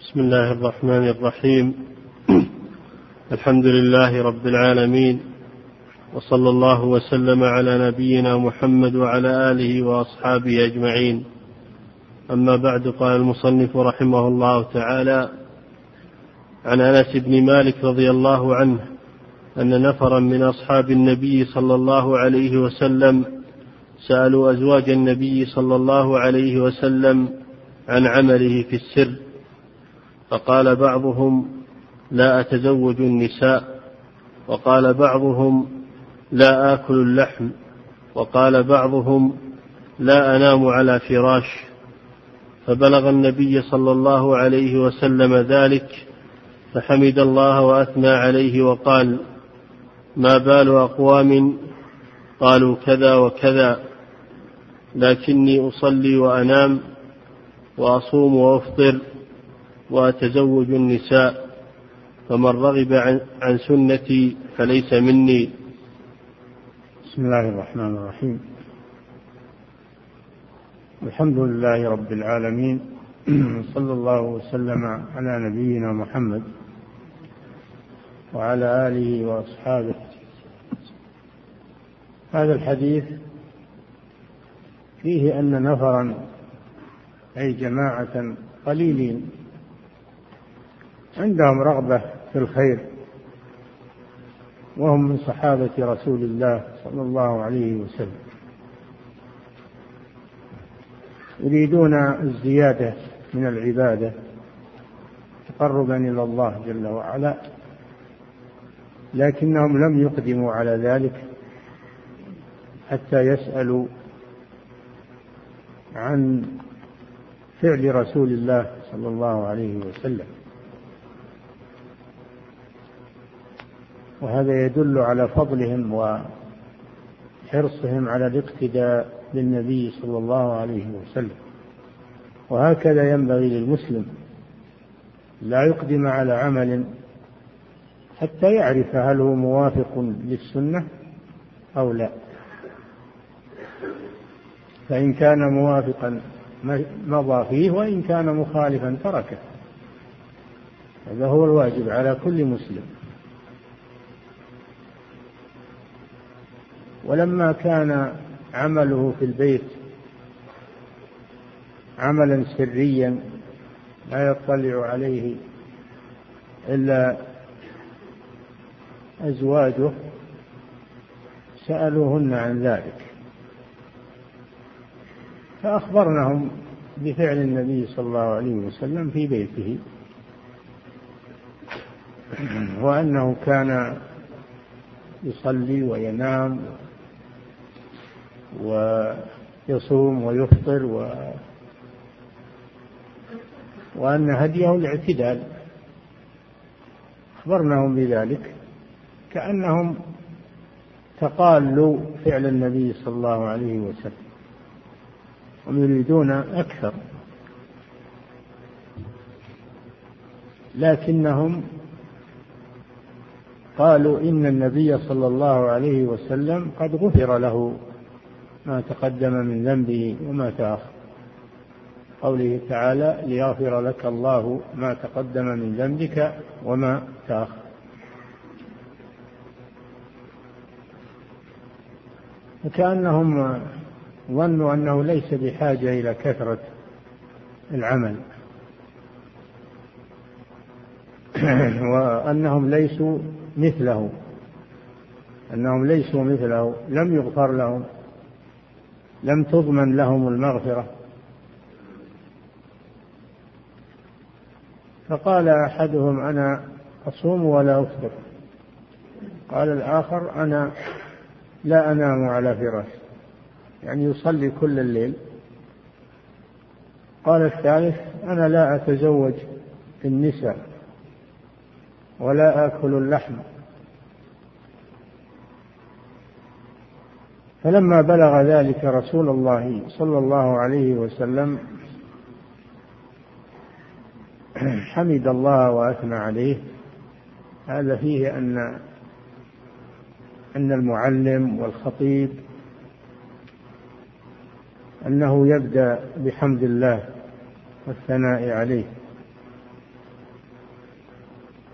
بسم الله الرحمن الرحيم. الحمد لله رب العالمين وصلى الله وسلم على نبينا محمد وعلى آله وأصحابه أجمعين. أما بعد قال المصنف رحمه الله تعالى عن أنس بن مالك رضي الله عنه أن نفرا من أصحاب النبي صلى الله عليه وسلم سألوا أزواج النبي صلى الله عليه وسلم عن عمله في السر. فقال بعضهم لا أتزوج النساء وقال بعضهم لا آكل اللحم وقال بعضهم لا أنام على فراش. فبلغ النبي صلى الله عليه وسلم ذلك فحمد الله وأثنى عليه وقال ما بال أقوام قالوا كذا وكذا لكني أصلي وأنام وأصوم وأفطر وأتزوج النساء فمن رغب عن سنتي فليس مني. بسم الله الرحمن الرحيم. الحمد لله رب العالمين صلى الله وسلم على نبينا محمد وعلى آله وأصحابه. هذا الحديث فيه أن نفرا أي جماعة قليلين عندهم رغبة في الخير وهم من صحابة رسول الله صلى الله عليه وسلم. يريدون الزيادة من العبادة تقربا إلى الله جل وعلا لكنهم لم يقدموا على ذلك حتى يسألوا عن فعل رسول الله صلى الله عليه وسلم. وهذا يدل على فضلهم وحرصهم على الاقتداء بالنبي صلى الله عليه وسلم. وهكذا ينبغي للمسلم لا يقدم على عمل حتى يعرف هل هو موافق للسنة أو لا. فإن كان موافقا مضى فيه وإن كان مخالفا تركه. هذا هو الواجب على كل مسلم. ولما كان عمله في البيت عملا سريا لا يطلع عليه إلا أزواجه سألوهن عن ذلك. فأخبرنهم بفعل النبي صلى الله عليه وسلم في بيته وأنه كان يصلي وينام ويصوم ويفطر و وأن هديه الاعتدال. أخبرناهم بذلك كأنهم تقالوا فعل النبي صلى الله عليه وسلم هم يريدون أكثر. لكنهم قالوا إن النبي صلى الله عليه وسلم قد غفر له. ما تقدم من ذنبه وما تأخر. قوله تعالى ليغفر لك الله ما تقدم من ذنبك وما تأخر. وكأنهم ظنوا أنه ليس بحاجة إلى كثرة العمل. وأنهم ليسوا مثله. أنهم ليسوا مثله. لم يغفر لهم. لم تضمن لهم المغفرة. فقال أحدهم أنا أصوم ولا أفطر. قال الآخر أنا لا أنام على فراش. يعني يصلي كل الليل. قال الثالث أنا لا أتزوج النساء ولا آكل اللحم. فلما بلغ ذلك رسول الله صلى الله عليه وسلم حمد الله وأثنى عليه. هذا فيه أن أن المعلم والخطيب أنه يبدأ بحمد الله والثناء عليه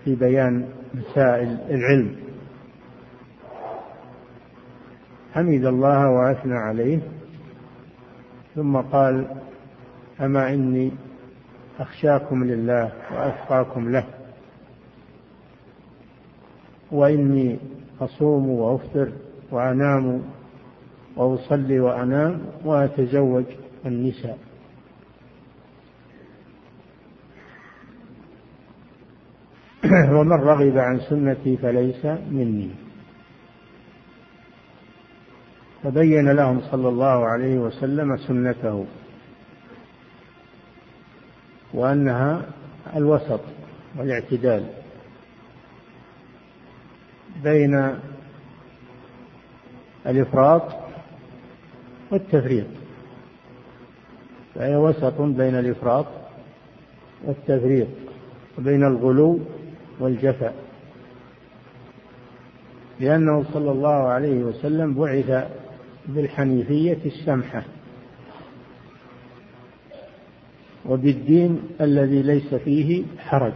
في بيان مسائل العلم. حمد الله وأثنى عليه. ثم قال أما إني أخشاكم لله وأتقاكم له وإني أصوم وأفطر وأنام وأصلي وأنام وأتزوج النساء. ومن رغب عن سنتي فليس مني. فبين لهم صلى الله عليه وسلم سنته وأنها الوسط والاعتدال بين الإفراط والتفريط فهي وسط بين الإفراط والتفريط وبين الغلو والجفاء لأنه صلى الله عليه وسلم بعث بالحنيفية السمحة وبالدين الذي ليس فيه حرج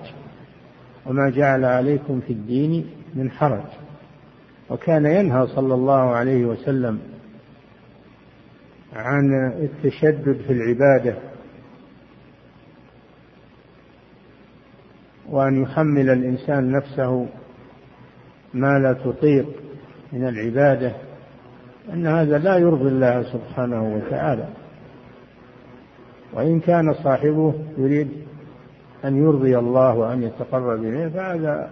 وما جعل عليكم في الدين من حرج. وكان ينهى صلى الله عليه وسلم عن التشدد في العبادة وأن يحمل الإنسان نفسه ما لا تطيق من العبادة. أن هذا لا يرضي الله سبحانه وتعالى. وإن كان صاحبه يريد أن يرضي الله وأن يتقرب إليه فهذا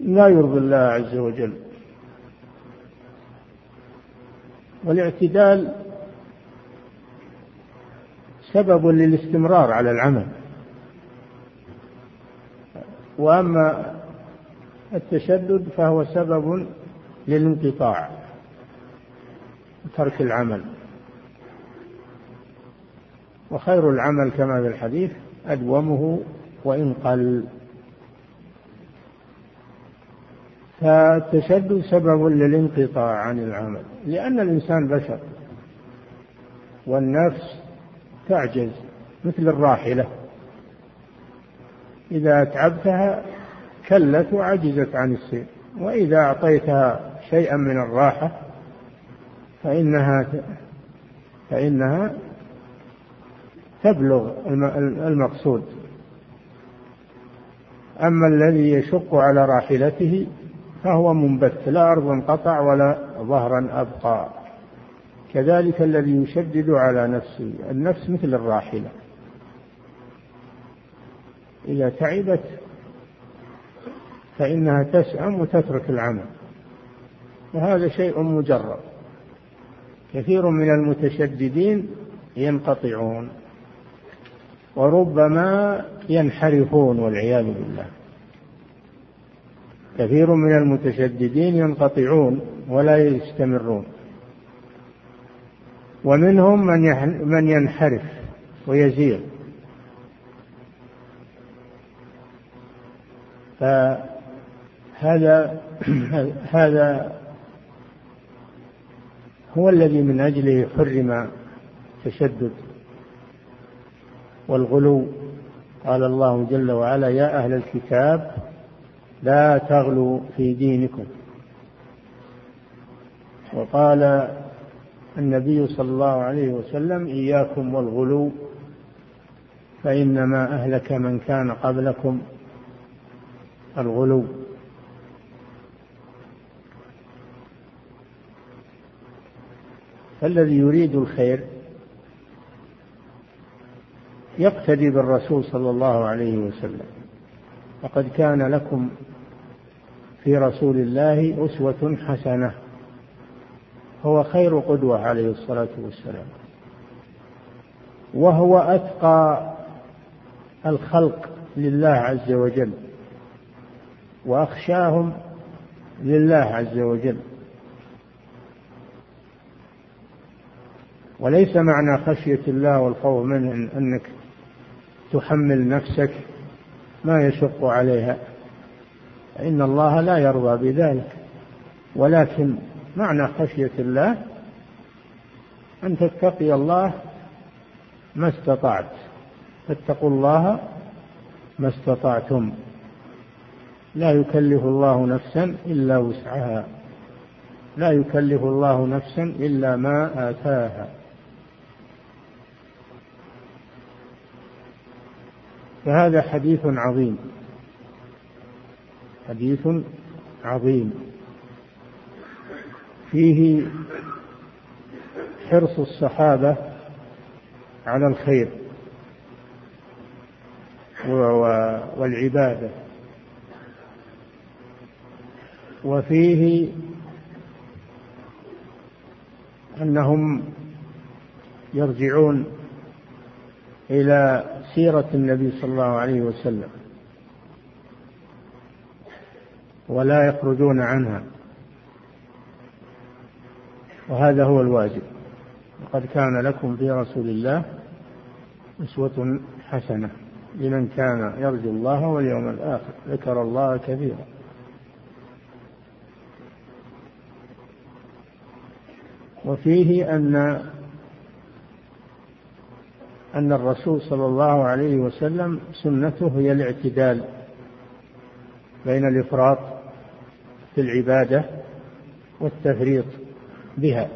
لا يرضي الله عز وجل. والاعتدال سبب للاستمرار على العمل. وأما التشدد فهو سبب للانقطاع. وترك العمل. وخير العمل كما في الحديث أدومه وإن قل. فالتشدد سبب للانقطاع عن العمل لأن الإنسان بشر. والنفس تعجز مثل الراحلة. إذا أتعبتها كلت وعجزت عن السير. وإذا أعطيتها شيئا من الراحة فإنها فإنها تبلغ المقصود. أما الذي يشق على راحلته فهو منبت لا أرض قطع ولا ظهرا أبقى. كذلك الذي يشدد على نفسه النفس مثل الراحلة. إذا تعبت فإنها تسأم وتترك العمل. وهذا شيء مجرد كثير من المتشددين ينقطعون وربما ينحرفون والعياذ بالله. كثير من المتشددين ينقطعون ولا يستمرون. ومنهم من من ينحرف ويزيغ. فهذا هذا هو الذي من اجله حرم التشدد والغلو. قال الله جل وعلا يا أهل الكتاب لا تغلوا في دينكم. وقال النبي صلى الله عليه وسلم إياكم والغلو فإنما أهلك من كان قبلكم الغلو. فالذي يريد الخير يقتدي بالرسول صلى الله عليه وسلم. وقد كان لكم في رسول الله أسوة حسنة هو خير قدوة عليه الصلاة والسلام. وهو أتقى الخلق لله عز وجل وأخشاهم لله عز وجل. وليس معنى خشية الله والخوف منه أنك تحمل نفسك ما يشق عليها. فإن الله لا يرضى بذلك. ولكن معنى خشية الله أن تتقي الله ما استطعت. فاتقوا الله ما استطعتم. لا يكلف الله نفسا إلا وسعها. لا يكلف الله نفسا إلا ما آتاها. فهذا حديث عظيم. حديث عظيم. فيه حرص الصحابة على الخير والعبادة. وفيه أنهم يرجعون إلى سيرة النبي صلى الله عليه وسلم ولا يخرجون عنها. وهذا هو الواجب. وقد كان لكم في رسول الله أسوة حسنة لمن كان يرجو الله واليوم الآخر. ذكر الله كثيرا. وفيه أن أن الرسول صلى الله عليه وسلم سنته هي الاعتدال بين الإفراط في العبادة والتفريط بها.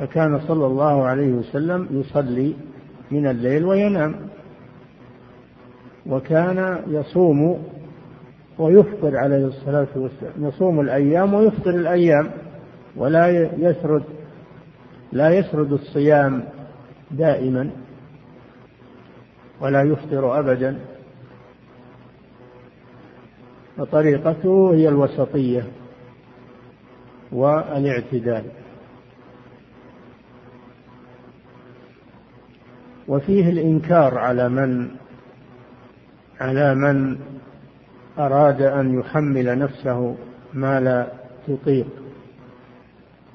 فكان صلى الله عليه وسلم يصلي من الليل وينام وكان يصوم ويفطر عليه الصلاة والسلام يصوم الأيام ويفطر الأيام ولا يسرد لا يسرد الصيام دائما ولا يفطر أبدا. فطريقته هي الوسطية والاعتدال. وفيه الإنكار على من على من أراد أن يحمل نفسه ما لا تطيق.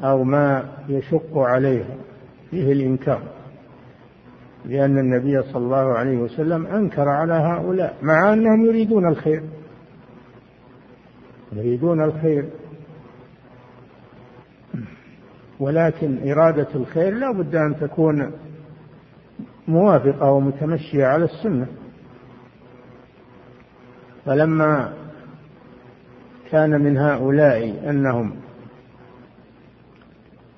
أو ما يشق عليها فيه الإنكار لأن النبي صلى الله عليه وسلم أنكر على هؤلاء مع أنهم يريدون الخير. يريدون الخير. ولكن إرادة الخير لا بد أن تكون موافقة ومتمشية على السنة. فلما كان من هؤلاء أنهم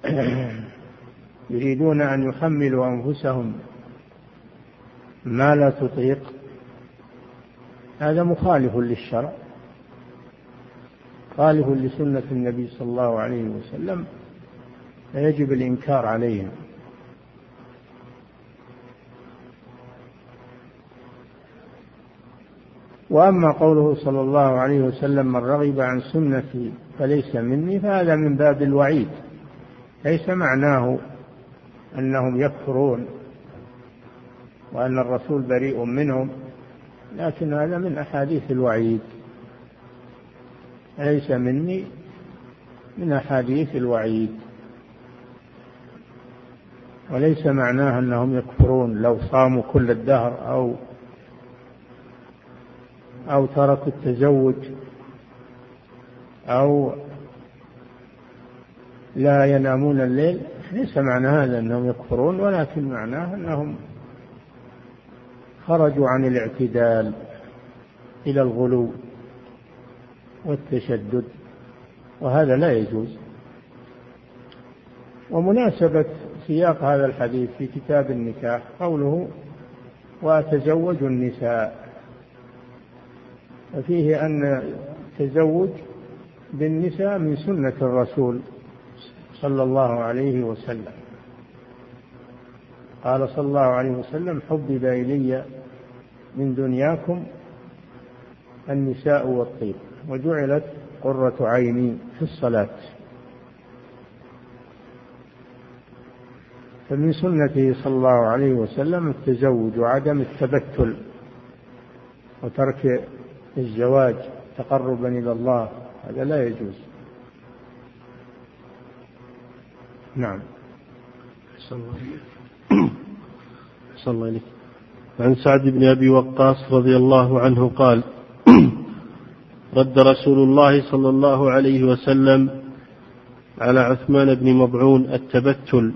يريدون أن يحملوا أنفسهم ما لا تطيق. هذا مخالف للشرع خالف لسنة النبي صلى الله عليه وسلم فيجب الإنكار عليهم. وأما قوله صلى الله عليه وسلم من رغب عن سنتي فليس مني فهذا من باب الوعيد. ليس معناه أنهم يكفرون وأن الرسول بريء منهم لكن هذا من أحاديث الوعيد. ليس مني من أحاديث الوعيد. وليس معناه أنهم يكفرون لو صاموا كل الدهر أو أو تركوا التزوج أو لا ينامون الليل. ليس معنى هذا أنهم يكفرون ولكن معناه أنهم خرجوا عن الاعتدال إلى الغلو والتشدد وهذا لا يجوز. ومناسبة سياق هذا الحديث في كتاب النكاح قوله وأتزوج النساء ففيه أن التزوج بالنساء من سنة الرسول. صلى الله عليه وسلم. قال صلى الله عليه وسلم حبب إلي من دنياكم النساء والطيب. وجعلت قرة عيني في الصلاة. فمن سنته صلى الله عليه وسلم التزوج وعدم التبتل وترك الزواج تقربا إلى الله. هذا لا يجوز. نعم. صلى الله عليه عن سعد بن أبي وقاص رضي الله عنه قال رد رسول الله صلى الله عليه وسلم على عثمان بن مضعون التبتل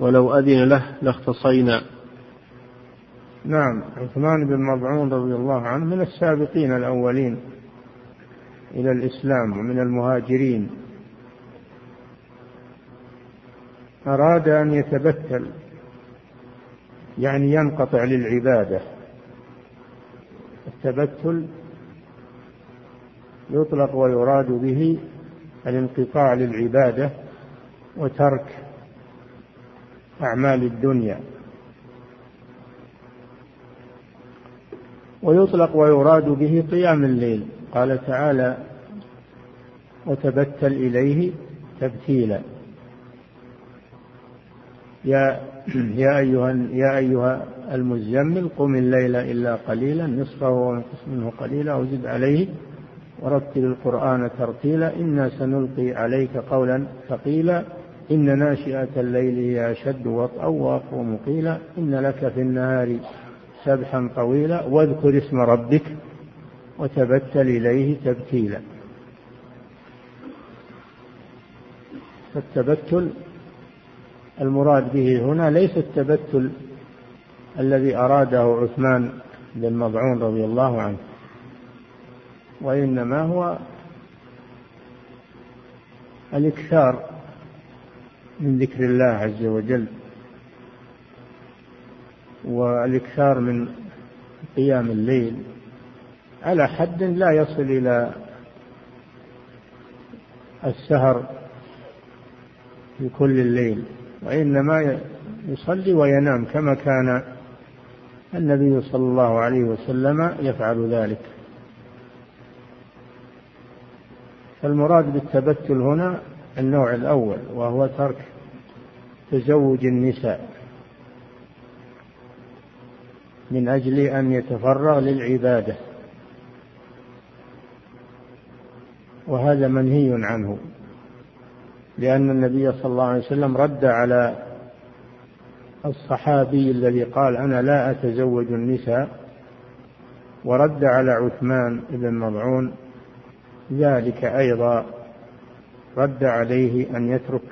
ولو أذن له لاختصينا. نعم. عثمان بن مضعون رضي الله عنه من السابقين الأولين إلى الإسلام ومن المهاجرين. أراد أن يتبتل يعني ينقطع للعبادة. التبتل يطلق ويراد به الانقطاع للعبادة وترك أعمال الدنيا. ويطلق ويراد به قيام الليل. قال تعالى وتبتل إليه تبتيلا. يا يا أيها يا أيها المزمل قم الليل إلا قليلا نصفه وانقص منه قليلا وزد عليه ورتل القرآن ترتيلا. إنا سنلقي عليك قولا ثقيلا. إن ناشئة الليل هي أشد وطئا وأقوم قيلا إن لك في النهار سبحا طويلا. واذكر اسم ربك وتبتل إليه تبتيلا. فالتبتل المراد به هنا ليس التبتل الذي أراده عثمان بن مضعون رضي الله عنه وإنما هو الإكثار من ذكر الله عز وجل والإكثار من قيام الليل على حد لا يصل إلى السهر في كل الليل. وإنما يصلي وينام كما كان النبي صلى الله عليه وسلم يفعل ذلك. فالمراد بالتبتل هنا النوع الأول وهو ترك تزوج النساء من أجل أن يتفرغ للعبادة وهذا منهي عنه. لأن النبي صلى الله عليه وسلم رد على الصحابي الذي قال أنا لا أتزوج النساء ورد على عثمان بن مضعون ذلك أيضا رد عليه أن يترك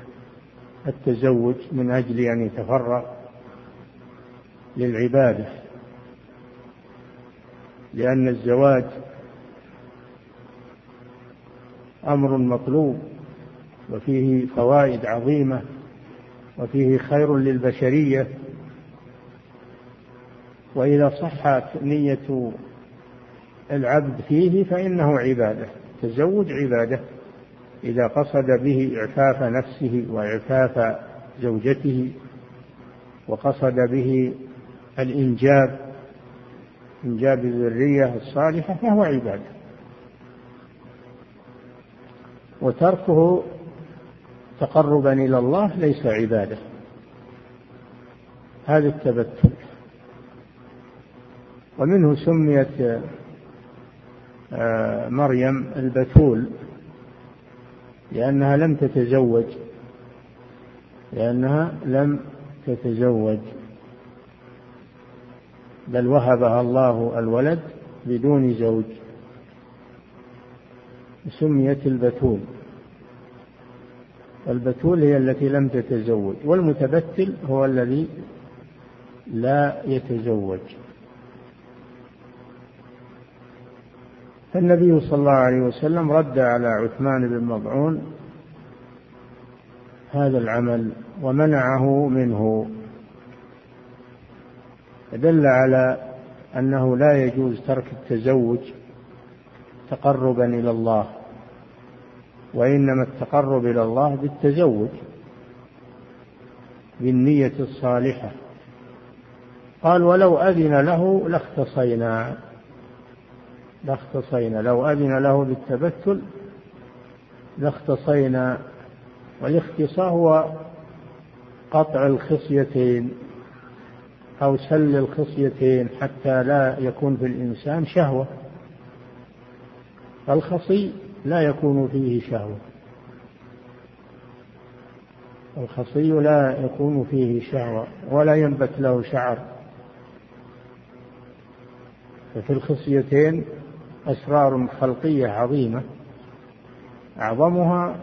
التزوج من أجل أن يتفرغ للعبادة لأن الزواج أمر مطلوب. وفيه فوائد عظيمة وفيه خير للبشرية. وإذا صحت نية العبد فيه فإنه عبادة التزوج عبادة. إذا قصد به إعفاف نفسه وإعفاف زوجته وقصد به الإنجاب إنجاب الذرية الصالحة فهو عبادة. وتركه تقربا إلى الله ليس عبادة. هذا التبتل. ومنه سميت آه، مريم البتول لأنها لم تتزوج. لأنها لم تتزوج. بل وهبها الله الولد بدون زوج. سميت البتول. البتول هي التي لم تتزوج والمتبتل هو الذي لا يتزوج. فالنبي صلى الله عليه وسلم رد على عثمان بن مضعون هذا العمل ومنعه منه. دل على أنه لا يجوز ترك التزوج تقربا إلى الله. وإنما التقرب إلى الله بالتزوج بالنية الصالحة. قال ولو أذن له لاختصينا. لاختصينا. لو أذن له بالتبتل لاختصينا. والاختصاء هو قطع الخصيتين أو سل الخصيتين حتى لا يكون في الإنسان شهوة. الخصي لا يكون فيه شهوة. الخصي لا يكون فيه شهوة ولا ينبت له شعر. ففي الخصيتين أسرار خلقية عظيمة. أعظمها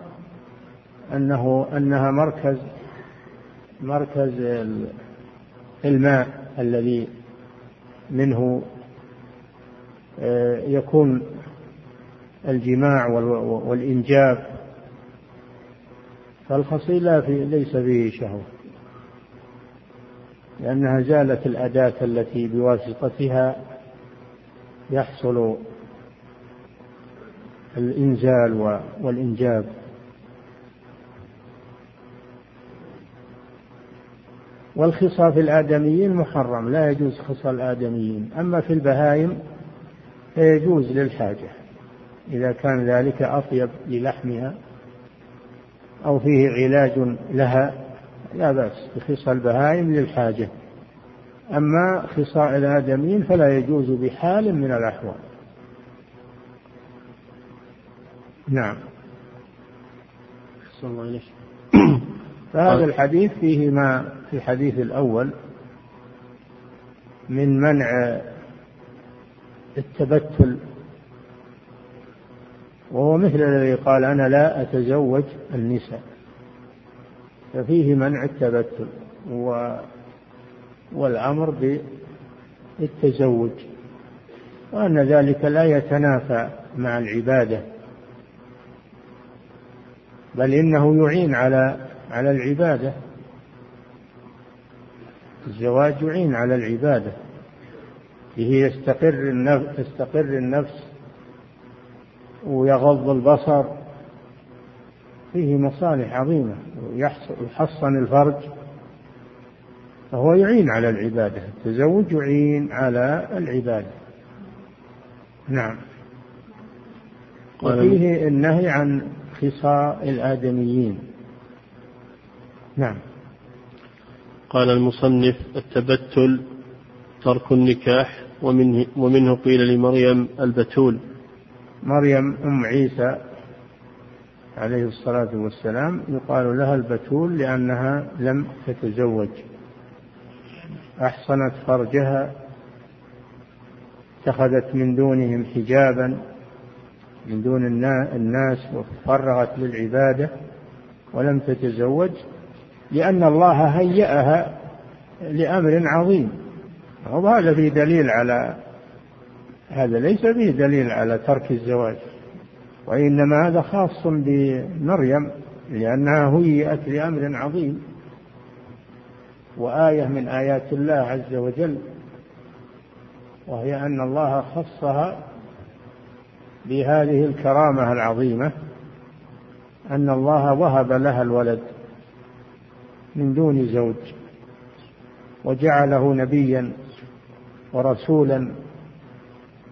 أنه أنها مركز مركز الماء الذي منه آه، يكون الجماع والإنجاب. فالخصي لا في ليس فيه شهوة. لأنها زالت الأداة التي بواسطتها يحصل الإنزال والإنجاب. والخصى في الآدميين محرم لا يجوز خصى الآدميين. أما في البهائم فيجوز للحاجة. إذا كان ذلك أطيب للحمها أو فيه علاج لها لا بأس بخصى البهائم للحاجة. أما خصاء الآدميين فلا يجوز بحال من الأحوال. نعم. الله فهذا الحديث فيه ما في الحديث الأول من منع التبتل وهو مثل الذي قال أنا لا أتزوج النساء. ففيه منع التبتل و والأمر بالتزوج. وأن ذلك لا يتنافى مع العبادة. بل إنه يعين على على العبادة. الزواج يعين على العبادة. به يستقر النفس تستقر النفس ويغض البصر. فيه مصالح عظيمة يحصن الفرج. فهو يعين على العبادة التزوج يعين على العبادة. نعم. وفيه النهي عن خصاء الآدميين. نعم. قال المصنف التبتل ترك النكاح ومنه, ومنه قيل لمريم البتول. مريم أم عيسى عليه الصلاة والسلام يقال لها البتول لأنها لم تتزوج. أحصنت فرجها اتخذت من دونهم حجابا من دون الناس وفرغت للعبادة ولم تتزوج لأن الله هيأها لأمر عظيم. وهذا فيه دليل على هذا ليس فيه دليل على ترك الزواج وإنما هذا خاص بمريم لأنها هيئت لأمر عظيم وآية من آيات الله عز وجل وهي أن الله خصها بهذه الكرامة العظيمة أن الله وهب لها الولد من دون زوج وجعله نبيا ورسولا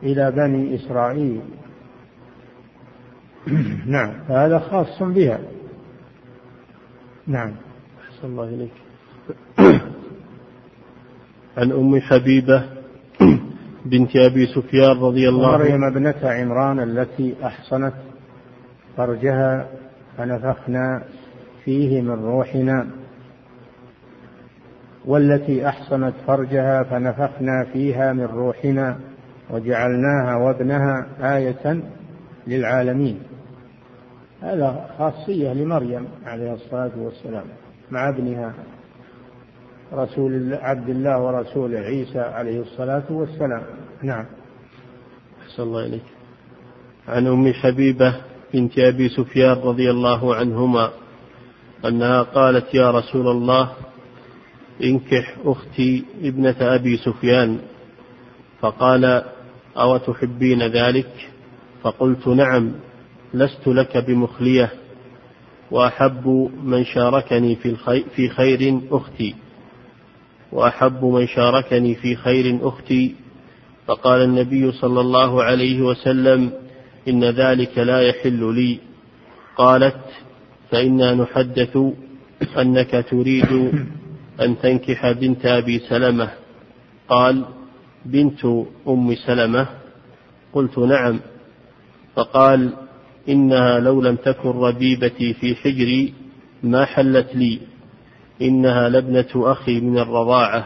إلى بني إسرائيل. نعم. فهذا خاص بها. نعم. أحسن الله إليك. عن أم حبيبة بنت أبي سفيان رضي الله عنها مريم ابنة عمران التي أحصنت فرجها فنفخنا فيه من روحنا. والتي أحصنت فرجها فنفخنا فيها من روحنا. وجعلناها وابنها آية للعالمين. هذا خاصية لمريم عليه الصلاة والسلام مع ابنها رسول عبد الله ورسوله عيسى عليه الصلاة والسلام. نعم. أحسن الله إليك. عن أم حبيبة بنت أبي سفيان رضي الله عنهما أنها قالت يا رسول الله انكح أختي ابنة أبي سفيان. فقال أو تحبين ذلك؟ فقلت نعم لست لك بمخلية وأحب من شاركني في, في خير أختي. وأحب من شاركني في خير أختي. فقال النبي صلى الله عليه وسلم إن ذلك لا يحل لي. قالت فإنا نحدث أنك تريد أن تنكح بنت أبي سلمة. قال بنت أم سلمة. قلت نعم. فقال إنها لو لم تكن ربيبتي في حجري ما حلت لي. إنها لابنة أخي من الرضاعة.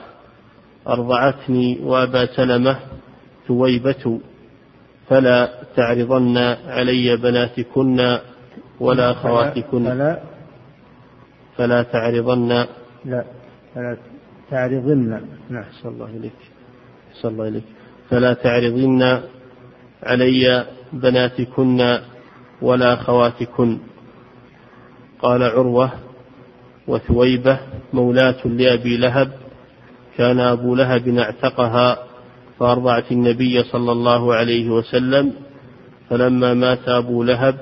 أرضعتني وأبا سلمة ثويبة. فلا تعرضن علي بناتكن ولا أخواتكن. فلا فلا تعرضن. لا فلا تعرضن. نعم. الله إليك أحسن الله إليك فلا تعرضن علي بناتكن ولا خواتكن. قال عروة وثويبة مولاة لأبي لهب كان أبو لهب اعتقها فأرضعت النبي صلى الله عليه وسلم فلما مات أبو لهب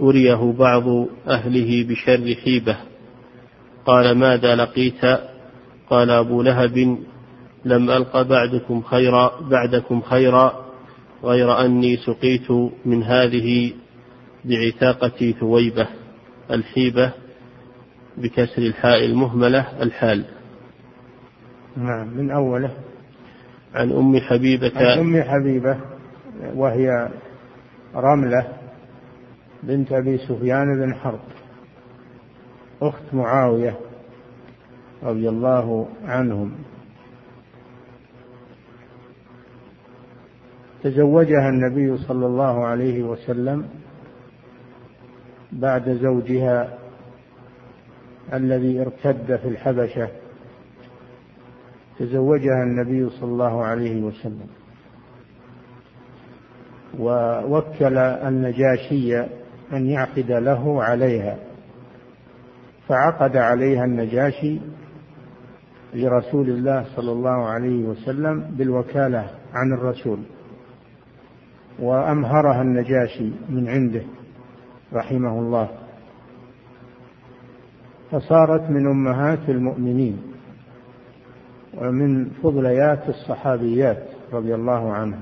أريه بعض أهله بشر حيبة. قال ماذا لقيت؟ قال أبو لهب لم ألق بعدكم خيرا بعدكم خيرا غير أني سقيت من هذه بعتاقة ثويبة الحيبة بكسر الحاء المهملة الحال. نعم من أوله. عن أم حبيبة عن أم حبيبة وهي رملة بنت أبي سفيان بن حرب أخت معاوية رضي الله عنهم. تزوجها النبي صلى الله عليه وسلم بعد زوجها الذي ارتد في الحبشة. تزوجها النبي صلى الله عليه وسلم. ووكل النجاشي أن يعقد له عليها. فعقد عليها النجاشي لرسول الله صلى الله عليه وسلم بالوكالة عن الرسول. وأمهرها النجاشي من عنده رحمه الله. فصارت من أمهات المؤمنين ومن فضليات الصحابيات رضي الله عنها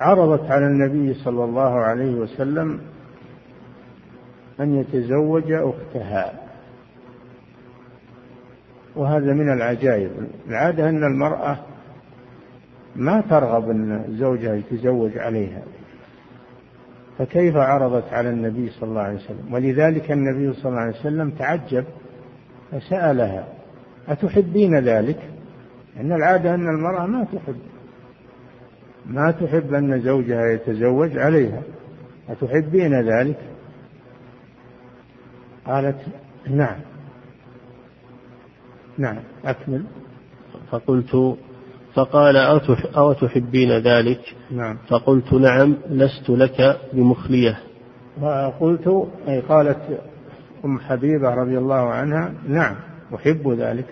عرضت على النبي صلى الله عليه وسلم أن يتزوج أختها. وهذا من العجائب. العادة أن المرأة ما ترغب أن زوجها يتزوج عليها فكيف عرضت على النبي صلى الله عليه وسلم؟ ولذلك النبي صلى الله عليه وسلم تعجب فسألها أتحبين ذلك؟ إن العادة أن المرأة ما تحب ما تحب أن زوجها يتزوج عليها أتحبين ذلك؟ قالت نعم نعم أكمل. فقلت فقال أو تحبين ذلك؟ نعم. فقلت نعم لست لك بمخلية. فقلت أي قالت أم حبيبة رضي الله عنها نعم أحب ذلك.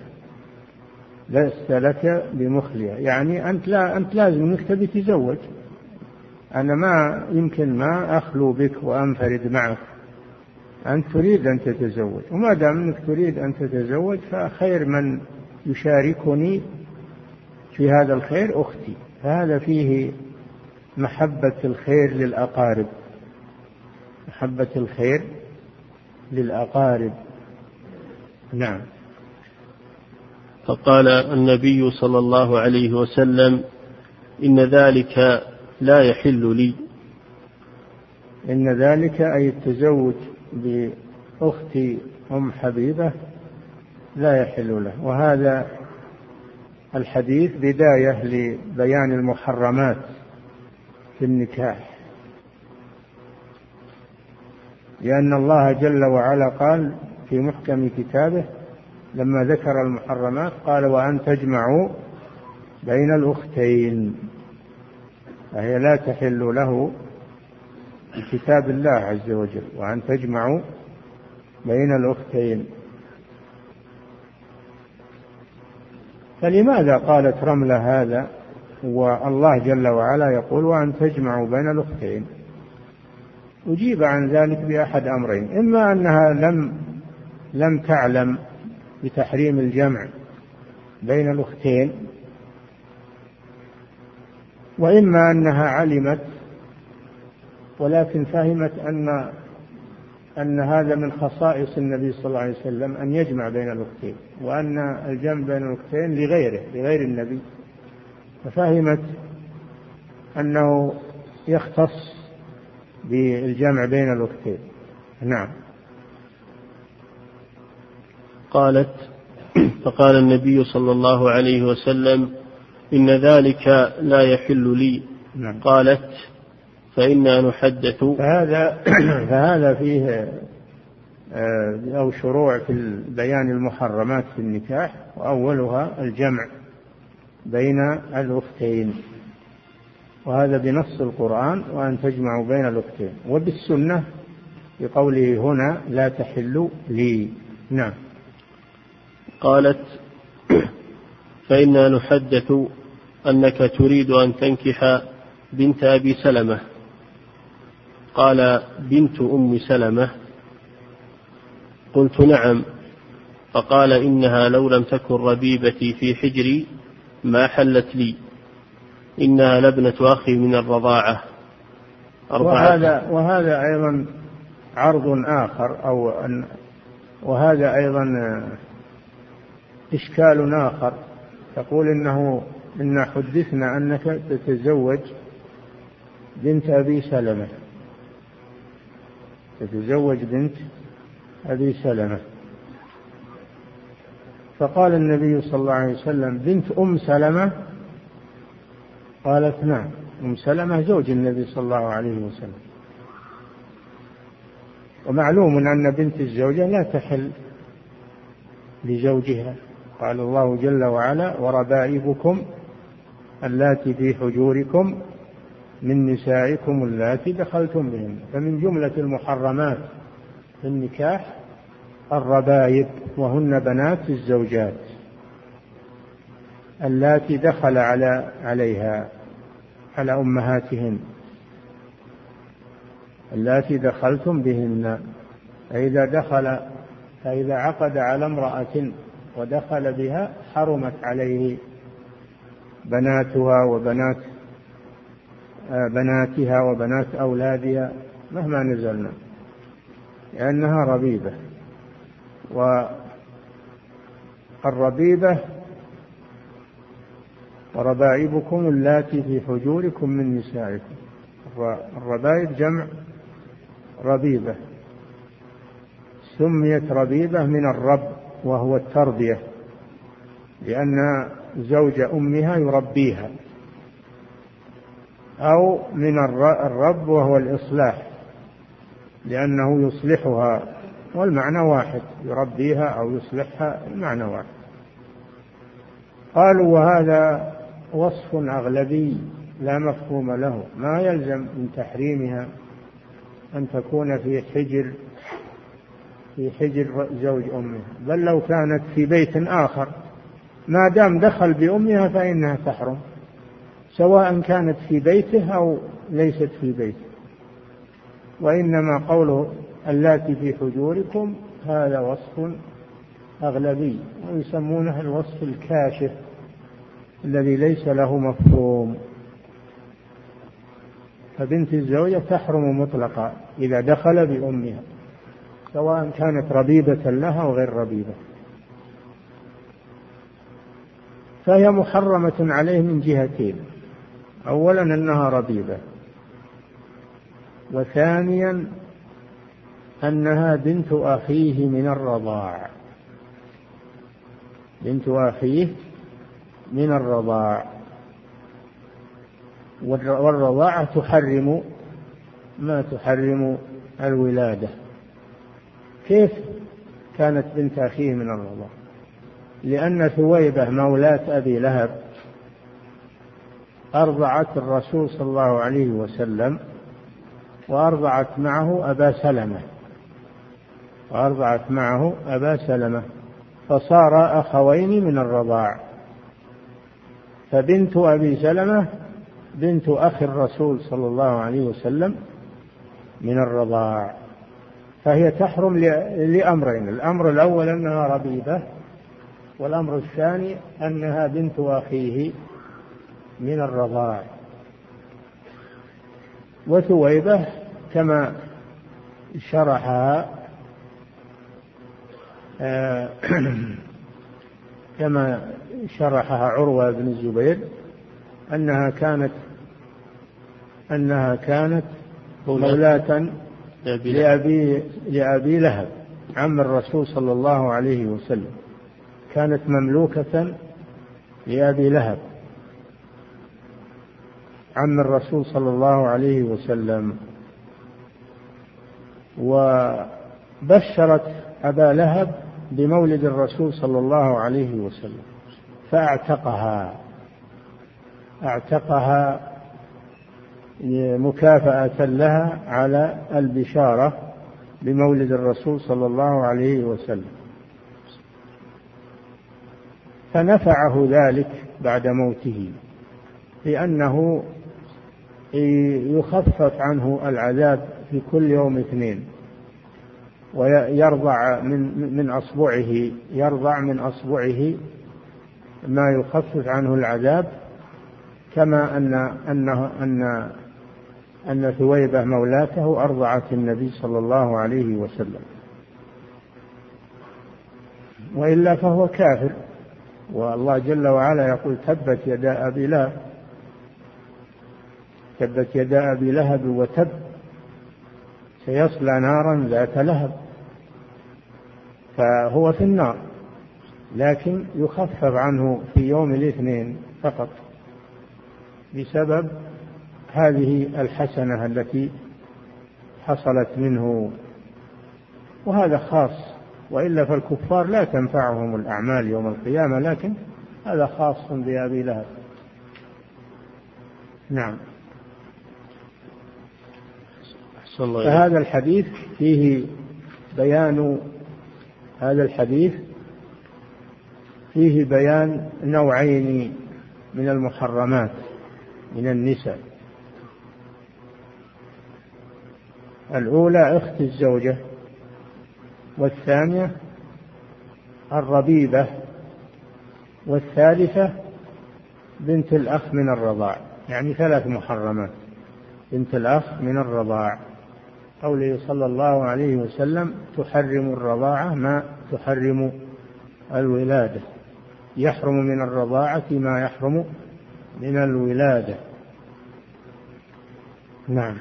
لست لك بمخلية. يعني أنت لا أنت لازم أنك تبي تزوج. أنا ما يمكن ما أخلو بك وأنفرد معك. أنت تريد أن تتزوج. وما دام أنك تريد أن تتزوج فخير من يشاركني في هذا الخير أختي. فهذا فيه محبة الخير للأقارب. محبة الخير للأقارب. نعم. فقال النبي صلى الله عليه وسلم إن ذلك لا يحل لي. إن ذلك أي التزوج بأخت أم حبيبة لا يحل له. وهذا الحديث بداية لبيان المحرمات في النكاح. لأن الله جل وعلا قال في محكم كتابه لما ذكر المحرمات قال وأن تجمعوا بين الأختين فهي لا تحل له بكتاب الله عز وجل وأن تجمعوا بين الأختين فلماذا قالت رملة هذا والله جل وعلا يقول وأن تجمعوا بين الأختين؟ أجيب عن ذلك بأحد أمرين إما أنها لم لم تعلم بتحريم الجمع بين الأختين وإما أنها علمت ولكن فهمت أن أن هذا من خصائص النبي صلى الله عليه وسلم أن يجمع بين الأختين وأن الجمع بين الأختين لغيره لغير النبي. ففهمت أنه يختص بالجمع بين الأختين نعم. قالت فقال النبي صلى الله عليه وسلم إن ذلك لا يحل لي. نعم. قالت فإنا نحدث. فهذا فهذا فيه آه، أو شروع في بيان المحرمات في النكاح وأولها الجمع بين الأختين. وهذا بنص القرآن وأن تجمعوا بين الأختين. وبالسنة بقوله هنا لا تحل لي. نعم. قالت فإنا نحدث أنك تريد أن تنكح بنت أبي سلمة. قال بنت أم سلمة قلت نعم فقال إنها لو لم تكن ربيبتي في حجري ما حلت لي إنها لابنة أخي من الرضاعة. وهذا وهذا أيضا عرض آخر أو أن وهذا أيضا إشكال آخر. تقول إنه إن حدثنا أنك تتزوج بنت أبي سلمة. تتزوج بنت أبي سلمة. فقال النبي صلى الله عليه وسلم بنت أم سلمة؟ قالت نعم أم سلمة زوج النبي صلى الله عليه وسلم. ومعلوم أن بنت الزوجة لا تحل لزوجها. قال الله جل وعلا وربائبكم اللاتي في حجوركم من نسائكم اللاتي دخلتم بهن. فمن جملة المحرمات في النكاح الربائب وهن بنات الزوجات اللاتي دخل على عليها على أمهاتهن. اللاتي دخلتم بهن. فإذا دخل فإذا عقد على امرأة ودخل بها حرمت عليه بناتها وبنات بناتها وبنات أولادها مهما نزلنا لأنها ربيبة. والربيبة وربائبكم اللاتي في حجوركم من نسائكم. الربائب جمع ربيبة. سميت ربيبة من الرب وهو التربية لأن زوج أمها يربيها. أو من الرب وهو الإصلاح لأنه يصلحها والمعنى واحد يربيها أو يصلحها المعنى واحد. قالوا وهذا وصف أغلبي لا مفهوم له ما يلزم من تحريمها أن تكون في حجر في حجر زوج أمها بل لو كانت في بيت آخر ما دام دخل بأمها فإنها تحرم. سواء كانت في بيته أو ليست في بيته. وإنما قوله اللاتي في حجوركم هذا وصف أغلبي ويسمونه الوصف الكاشف الذي ليس له مفهوم. فبنت الزوجة تحرم مطلقا إذا دخل بأمها سواء كانت ربيبة لها أو غير ربيبة. فهي محرمة عليه من جهتين أولا أنها ربيبة. وثانيا أنها بنت أخيه من الرضاع. بنت أخيه من الرضاع. والرضاعة تحرم ما تحرم الولادة. كيف كانت بنت أخيه من الرضاعة لأن ثويبة مولاة أبي لهب أرضعت الرسول صلى الله عليه وسلم وأرضعت معه أبا سلمة. وأرضعت معه أبا سلمة. فصار أخوين من الرضاع. فبنت أبي سلمة بنت أخ الرسول صلى الله عليه وسلم من الرضاع. فهي تحرم لأمرين. الأمر الأول أنها ربيبة والأمر الثاني أنها بنت أخيه. من الرضاع. وثويبة كما شرحها آه، كما شرحها عروة بن الزبير أنها كانت أنها كانت مولاة لأبي لأبي لهب عم الرسول صلى الله عليه وسلم. كانت مملوكة لأبي لهب. عم الرسول صلى الله عليه وسلم بشرت أبا لهب بمولد الرسول صلى الله عليه وسلم فأعتقها أعتقها مكافأة لها على البشارة بمولد الرسول صلى الله عليه وسلم. فنفعه ذلك بعد موته لأنه يخفف عنه العذاب في كل يوم اثنين ويرضع من من أصبعه يرضع من أصبعه ما يخفف عنه العذاب كما أن أنه أن أن ثويبة مولاته أرضعت النبي صلى الله عليه وسلم. وإلا فهو كافر والله جل وعلا يقول تبت يدا أبي لهب تبت يدا أبي لهب وتب سيصلى نارا ذات لهب. فهو في النار لكن يخفف عنه في يوم الاثنين فقط بسبب هذه الحسنة التي حصلت منه. وهذا خاص وإلا فالكفار لا تنفعهم الأعمال يوم القيامة لكن هذا خاص بأبي لهب. نعم. فهذا الحديث فيه بيان هذا الحديث فيه بيان نوعين من المحرمات من النساء. الأولى أخت الزوجة والثانية الربيبة والثالثة بنت الأخ من الرضاع. يعني ثلاث محرمات. بنت الأخ من الرضاع. قوله صلى الله عليه وسلم تحرم الرضاعة ما تحرم الولادة. يحرم من الرضاعة ما يحرم من الولادة. نعم.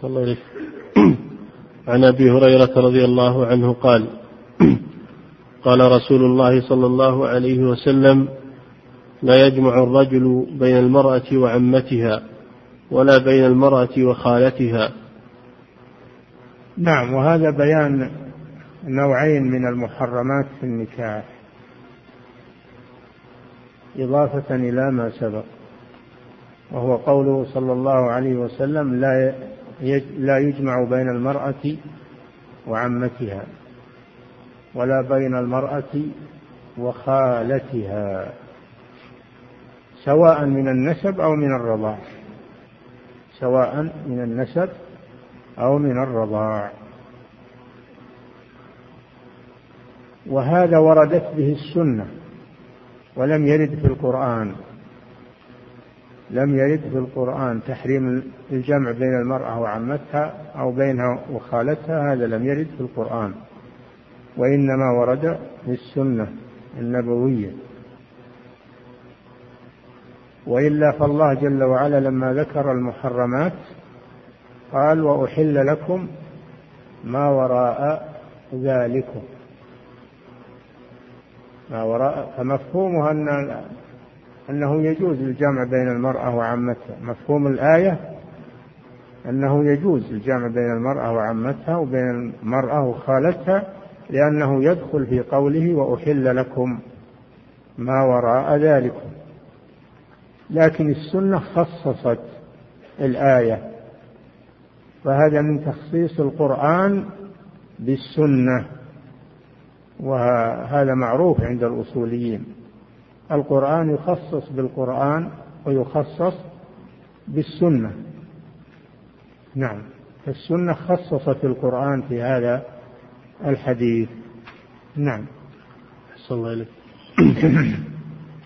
صلى الله عليه عن أبي هريرة رضي الله عنه قال قال رسول الله صلى الله عليه وسلم لا يجمع الرجل بين المرأة وعمتها ولا بين المرأة وخالتها. نعم وهذا بيان نوعين من المحرمات في النكاح. إضافة إلى ما سبق وهو قوله صلى الله عليه وسلم لا لا يجمع بين المرأة وعمتها ولا بين المرأة وخالتها سواء من النسب أو من الرضاع. سواء من النسب أو من الرضاع. وهذا وردت به السنة ولم يرد في القرآن. لم يرد في القرآن تحريم الجمع بين المرأة وعمتها أو بينها وخالتها هذا لم يرد في القرآن. وإنما ورد في السنة النبوية. وإلا فالله جل وعلا لما ذكر المحرمات قال وأحل لكم ما وراء ذلكم. ما وراء فمفهومها أن أنه يجوز الجمع بين المرأة وعمتها. مفهوم الآية أنه يجوز الجمع بين المرأة وعمتها وبين المرأة وخالتها لأنه يدخل في قوله وأحل لكم ما وراء ذلكم. لكن السنة خصصت الآية. فهذا من تخصيص القرآن بالسنة وهذا معروف عند الأصوليين. القرآن يخصص بالقرآن ويخصص بالسنة. نعم فالسنة خصصت القرآن في هذا الحديث. نعم. صلى الله عليه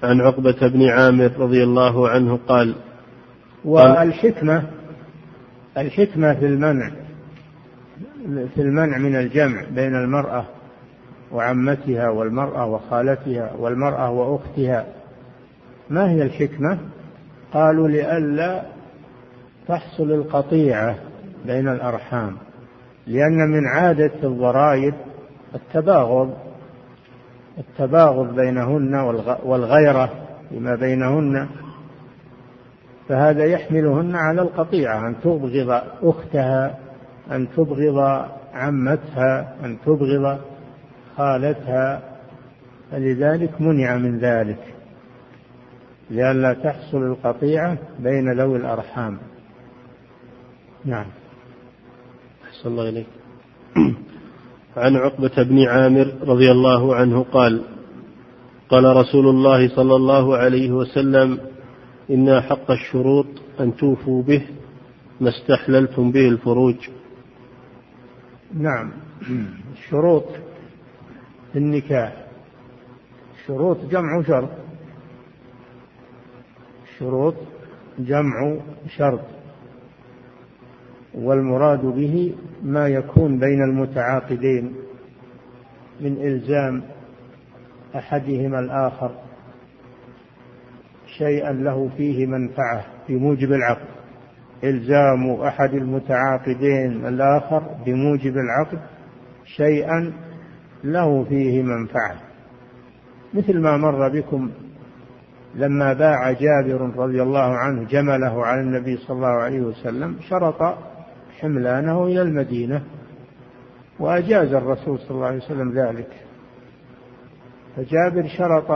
عن عقبة بن عامر رضي الله عنه قال والحكمة الحكمة في المنع في المنع من الجمع بين المرأة وعمتها والمرأة وخالتها والمرأة وأختها ما هي الحكمة؟ قالوا لئلا تحصل القطيعة بين الأرحام لأن من عادة الضرائب التباغض التباغض بينهن والغيرة فيما بينهن فهذا يحملهن على القطيعة أن تبغض أختها أن تبغض عمتها أن تبغض خالتها. فلذلك منع من ذلك لئلا تحصل القطيعة بين ذوي الأرحام. نعم. أحسن الله إليك. عن عقبة بن عامر رضي الله عنه قال قال رسول الله صلى الله عليه وسلم إن حق الشروط أن توفوا به ما استحللتم به الفروج. نعم. الشروط في النكاح. شروط جمع شرط. شروط جمع شرط. والمراد به ما يكون بين المتعاقدين من إلزام أحدهما الآخر. شيئا له فيه منفعة بموجب العقد. إلزام أحد المتعاقدين الآخر بموجب العقد شيئا له فيه منفعة. مثل ما مر بكم لما باع جابر رضي الله عنه جمله على النبي صلى الله عليه وسلم شرط حملانه إلى المدينة وأجاز الرسول صلى الله عليه وسلم ذلك. فجابر شرط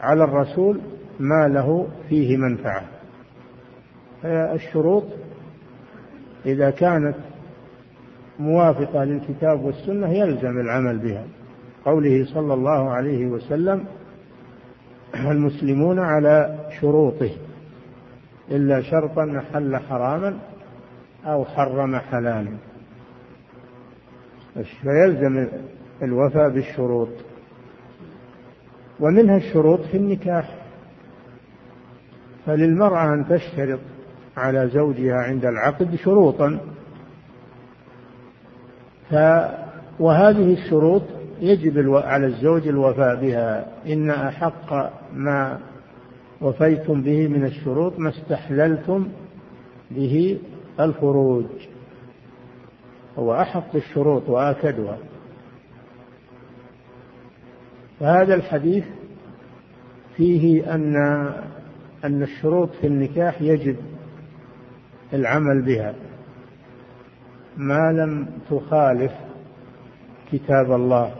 على الرسول ما له فيه منفعة. الشروط إذا كانت موافقة للكتاب والسنة يلزم العمل بها. قوله صلى الله عليه وسلم المسلمون على شروطه إلا شرطا أحل حراما أو حرم حلالا. فيلزم الوفاء بالشروط. ومنها الشروط في النكاح. فللمرأة أن تشترط على زوجها عند العقد شروطا. ف وهذه الشروط يجب على الزوج الوفاء بها. إن أحق ما وفيتم به من الشروط ما استحللتم به الفروج هو أحق الشروط وآكدها. فهذا الحديث فيه أن أن الشروط في النكاح يجب العمل بها. ما لم تخالف كتاب الله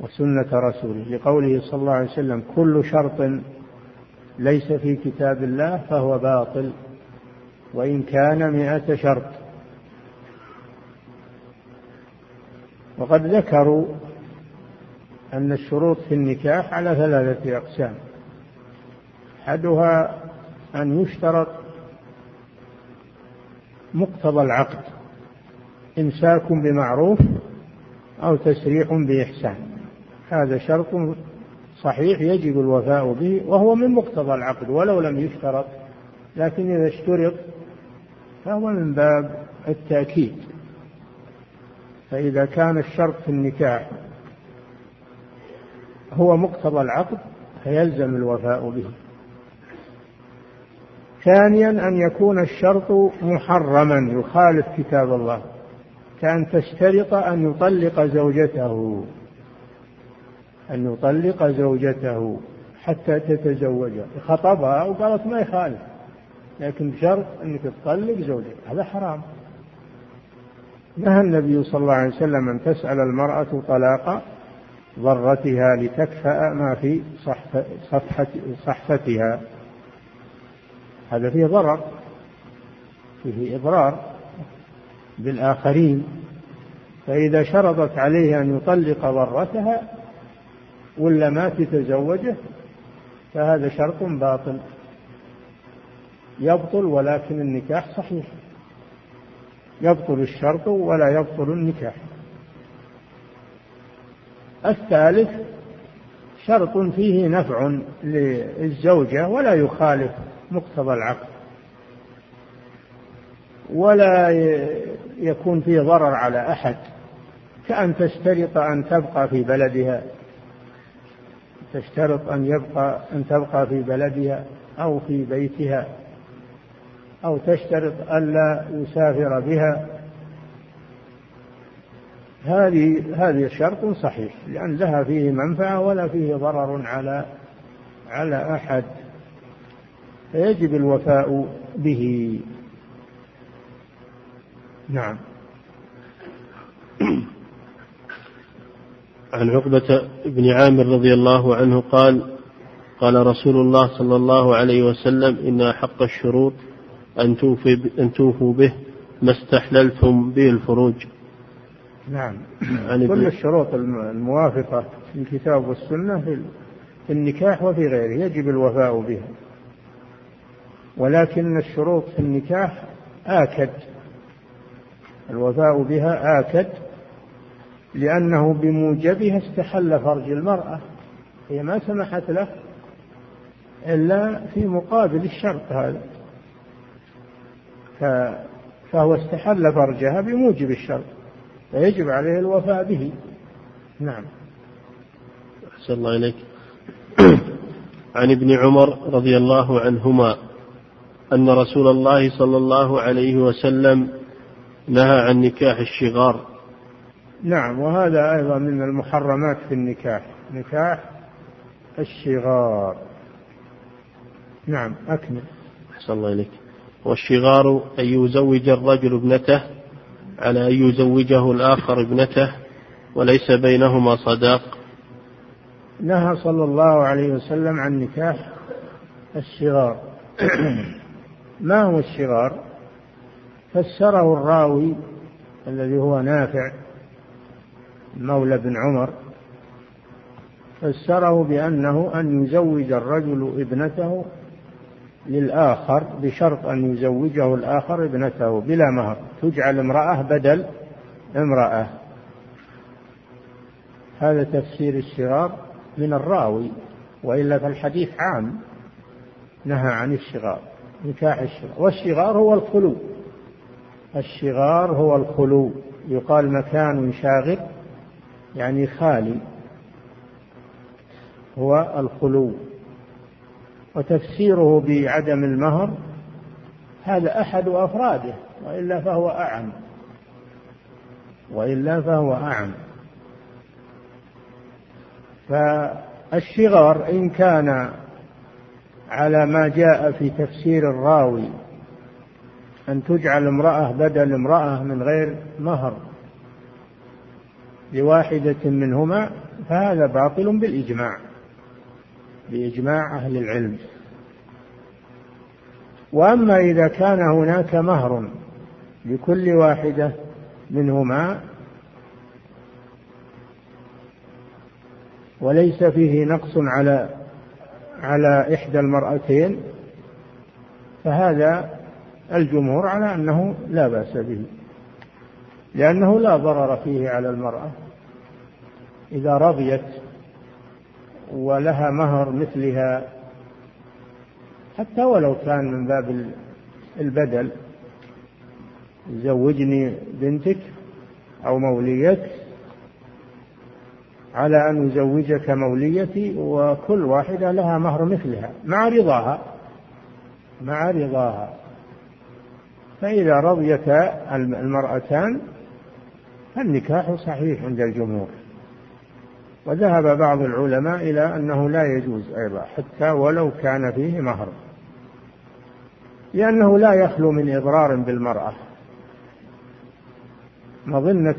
وسنة رسوله. لقوله صلى الله عليه وسلم كل شرط ليس في كتاب الله فهو باطل وإن كان مئة شرط. وقد ذكروا أن الشروط في النكاح على ثلاثة أقسام. أحدها أن يشترط مقتضى العقد إمساك بمعروف أو تسريح بإحسان. هذا شرط صحيح يجب الوفاء به وهو من مقتضى العقد ولو لم يشترط لكن إذا اشترط فهو من باب التأكيد. فإذا كان الشرط في النكاح هو مقتضى العقد فيلزم الوفاء به. ثانيا أن يكون الشرط محرما يخالف كتاب الله كأن تشترط أن يطلق زوجته أن يطلق زوجته حتى تتزوجها خطبها وقالت ما يخالف لكن بشرط أنك تطلق زوجك. هذا حرام. نهى النبي صلى الله عليه وسلم أن تسأل المرأة طلاق ضرتها لتكفأ ما في صحفتها. هذا فيه ضرر فيه إضرار بالآخرين فإذا شرطت عليه أن يطلق ضرتها ولا ما تتزوجه فهذا شرط باطل. يبطل ولكن النكاح صحيح. يبطل الشرط ولا يبطل النكاح. الثالث شرط فيه نفع للزوجة ولا يخالف. مقتضى العقد ولا يكون فيه ضرر على أحد. كأن تشترط أن تبقى في بلدها. تشترط أن يبقى أن تبقى في بلدها أو في بيتها. أو تشترط ألا يسافر بها. هذه هذه شرط صحيح لأن لها فيه منفعة ولا فيه ضرر على على أحد. فيجب الوفاء به نعم عن عقبة بن عامر رضي الله عنه قال قال رسول الله صلى الله عليه وسلم إن أحق الشروط أن توفي أن توفوا به ما استحللتم به الفروج. نعم. كل الشروط الموافقة في الكتاب والسنة في النكاح وفي غيره يجب الوفاء بها. ولكن الشروط في النكاح آكد الوفاء بها آكد لأنه بموجبها استحل فرج المرأة هي ما سمحت له إلا في مقابل الشرط هذا. فهو استحل فرجها بموجب الشرط فيجب عليه الوفاء به. نعم. أحسن الله إليك. عن ابن عمر رضي الله عنهما أن رسول الله صلى الله عليه وسلم نهى عن نكاح الشغار. نعم وهذا أيضا من المحرمات في النكاح. نكاح الشغار. نعم أكمل. أحسن الله إليك. والشغار أن يزوج الرجل ابنته على أن يزوجه الآخر ابنته وليس بينهما صداق. نهى صلى الله عليه وسلم عن نكاح الشغار. ما هو الشغار؟ فسره الراوي الذي هو نافع مولى بن عمر فسره بأنه أن يزوج الرجل ابنته للآخر بشرط أن يزوجه الآخر ابنته بلا مهر. تجعل امرأة بدل امرأة. هذا تفسير الشغار من الراوي وإلا فالحديث عام نهى عن الشغار. نكاح الشغار والشغار هو الخلو. الشغار هو الخلو. يقال مكان شاغر يعني خالي. هو الخلو. وتفسيره بعدم المهر هذا أحد أفراده وإلا فهو أعم. وإلا فهو أعم. فالشغار إن كان على ما جاء في تفسير الراوي أن تجعل امرأة بدل امرأة من غير مهر لواحدة منهما فهذا باطل بالإجماع بإجماع أهل العلم. وأما إذا كان هناك مهر لكل واحدة منهما وليس فيه نقص على على إحدى المرأتين فهذا الجمهور على أنه لا بأس به لأنه لا ضرر فيه على المرأة. إذا رضيت ولها مهر مثلها حتى ولو كان من باب البدل زوجني بنتك أو موليتك على أن أزوجك موليتي وكل واحدة لها مهر مثلها مع رضاها مع رضاها. فإذا رضيتا المرأتان فالنكاح صحيح عند الجمهور. وذهب بعض العلماء إلى أنه لا يجوز أيضا حتى ولو كان فيه مهر. لأنه لا يخلو من إضرار بالمرأة. مظنة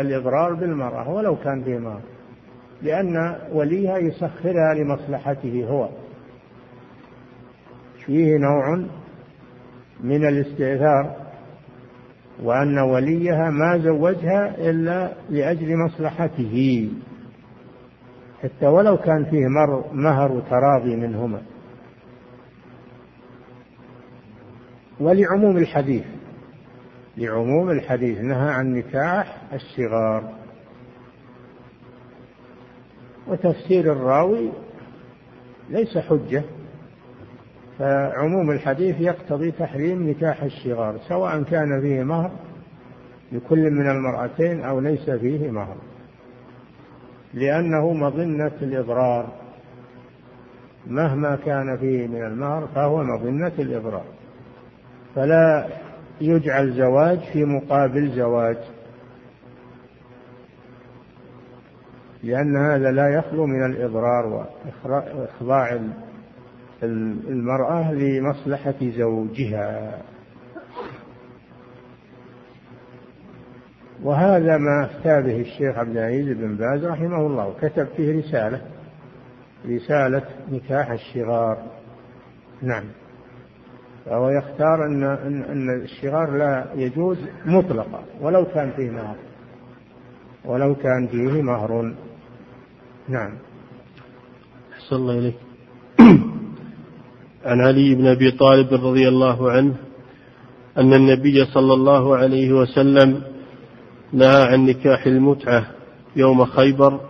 الإضرار بالمرأة ولو كان مهر لأن وليها يسخرها لمصلحته هو. فيه نوع من الاستئثار وأن وليها ما زوجها إلا لأجل مصلحته. حتى ولو كان فيه مهر وتراضي منهما. ولعموم الحديث لعموم الحديث نهى عن نكاح الصغار. وتفسير الراوي ليس حجة فعموم الحديث يقتضي تحريم نكاح الشغار سواء كان فيه مهر لكل من المرأتين أو ليس فيه مهر لأنه مظنة الإضرار. مهما كان فيه من المهر فهو مظنة الإضرار. فلا يجعل زواج في مقابل زواج. لأن هذا لا يخلو من الإضرار وإخضاع المرأة لمصلحة زوجها. وهذا ما أفتى به الشيخ عبد العزيز بن باز رحمه الله وكتب فيه رسالة رسالة نكاح الشغار. نعم. فهو يختار أن أن الشغار لا يجوز مطلقا ولو كان فيه مهر ولو كان فيه مهر. نعم. أحسن الله إليك. عن علي بن أبي طالب رضي الله عنه أن النبي صلى الله عليه وسلم نهى عن نكاح المتعة يوم خيبر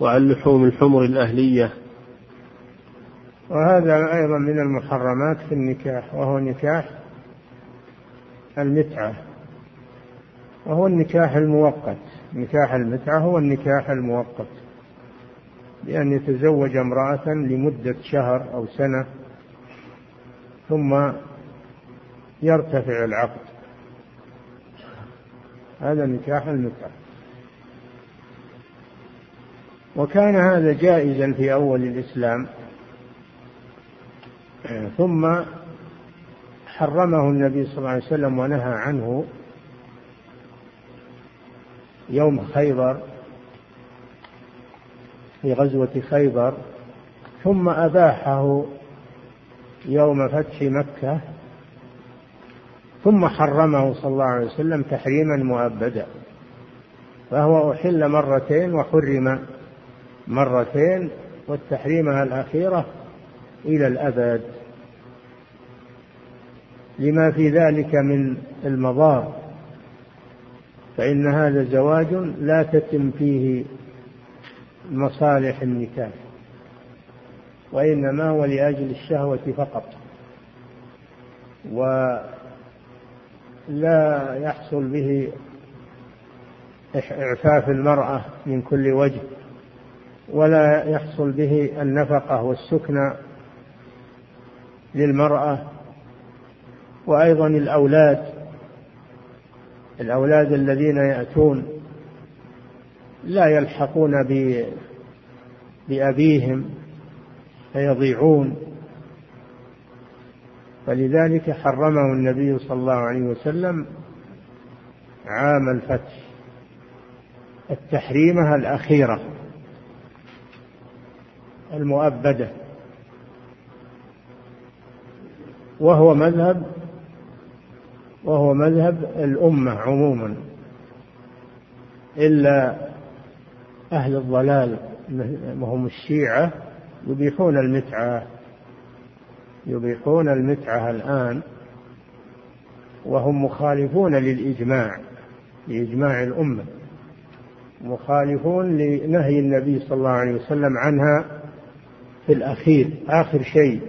وعن لحوم الحمر الأهلية. وهذا أيضا من المحرمات في النكاح وهو نكاح المتعة. وهو النكاح المؤقت. نكاح المتعة هو النكاح المؤقت. بأن يتزوج امرأة لمدة شهر أو سنة ثم يرتفع العقد. هذا نكاح المتعة. وكان هذا جائزا في أول الإسلام. ثم حرمه النبي صلى الله عليه وسلم ونهى عنه يوم خيبر في غزوة خيبر ثم أباحه يوم فتح مكة ثم حرمه صلى الله عليه وسلم تحريما مؤبدا. فهو أحل مرتين وحرم مرتين والتحريمة الأخيرة إلى الأبد لما في ذلك من المضار فإن هذا زواج لا تتم فيه مصالح النكاح وإنما هو لأجل الشهوة فقط ولا يحصل به إعفاف المرأة من كل وجه ولا يحصل به النفقة والسكنى للمرأة وأيضا الأولاد الأولاد الذين يأتون لا يلحقون بأبيهم فيضيعون. فلذلك حرمه النبي صلى الله عليه وسلم عام الفتح التحريمة الأخيرة المؤبدة. وهو مذهب وهو مذهب الأمة عموما إلا أهل الضلال وهم الشيعة يبيحون المتعة يبيحون المتعة الآن وهم مخالفون للإجماع لإجماع الأمة مخالفون لنهي النبي صلى الله عليه وسلم عنها في الأخير آخر شيء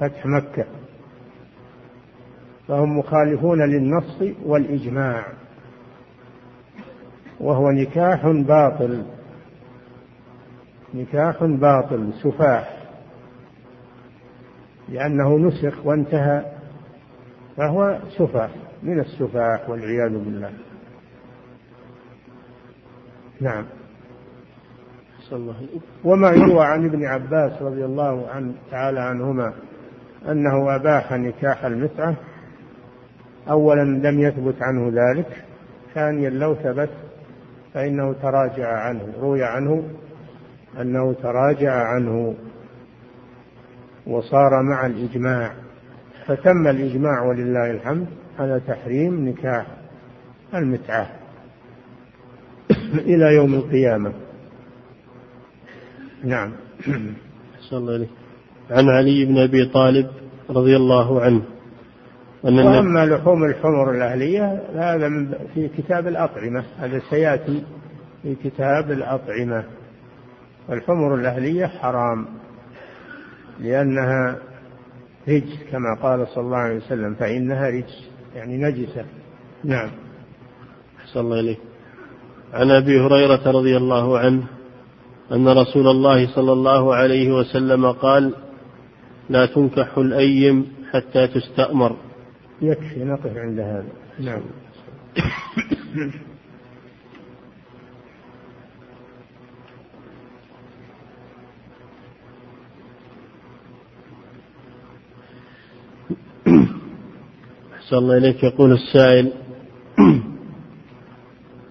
فتح مكة. فهم مخالفون للنص والإجماع. وهو نكاح باطل. نكاح باطل سفاح. لأنه نسخ وانتهى فهو سفاح من السفاح والعياذ بالله. نعم. وما يروى عن ابن عباس رضي الله عنه تعالى عنهما أنه أباح نكاح المتعة أولا لم يثبت عنه ذلك ثانيا لو ثبت فإنه تراجع عنه روي عنه أنه تراجع عنه وصار مع الإجماع. فتم الإجماع ولله الحمد على تحريم نكاح المتعة إلى يوم القيامة. نعم. الله عن علي بن أبي طالب رضي الله عنه. وأما لحوم الحمر الأهلية هذا في كتاب الأطعمة هذا سيأتي في كتاب الأطعمة. الحمر الأهلية حرام لأنها رجس كما قال صلى الله عليه وسلم فإنها رجس يعني نجسة. نعم. أحسن الله إليك. عن أبي هريرة رضي الله عنه أن رسول الله صلى الله عليه وسلم قال لا تنكح الأيم حتى تستأمر. يكفي نقف عند هذا. نعم. أحسن الله إليك. يقول السائل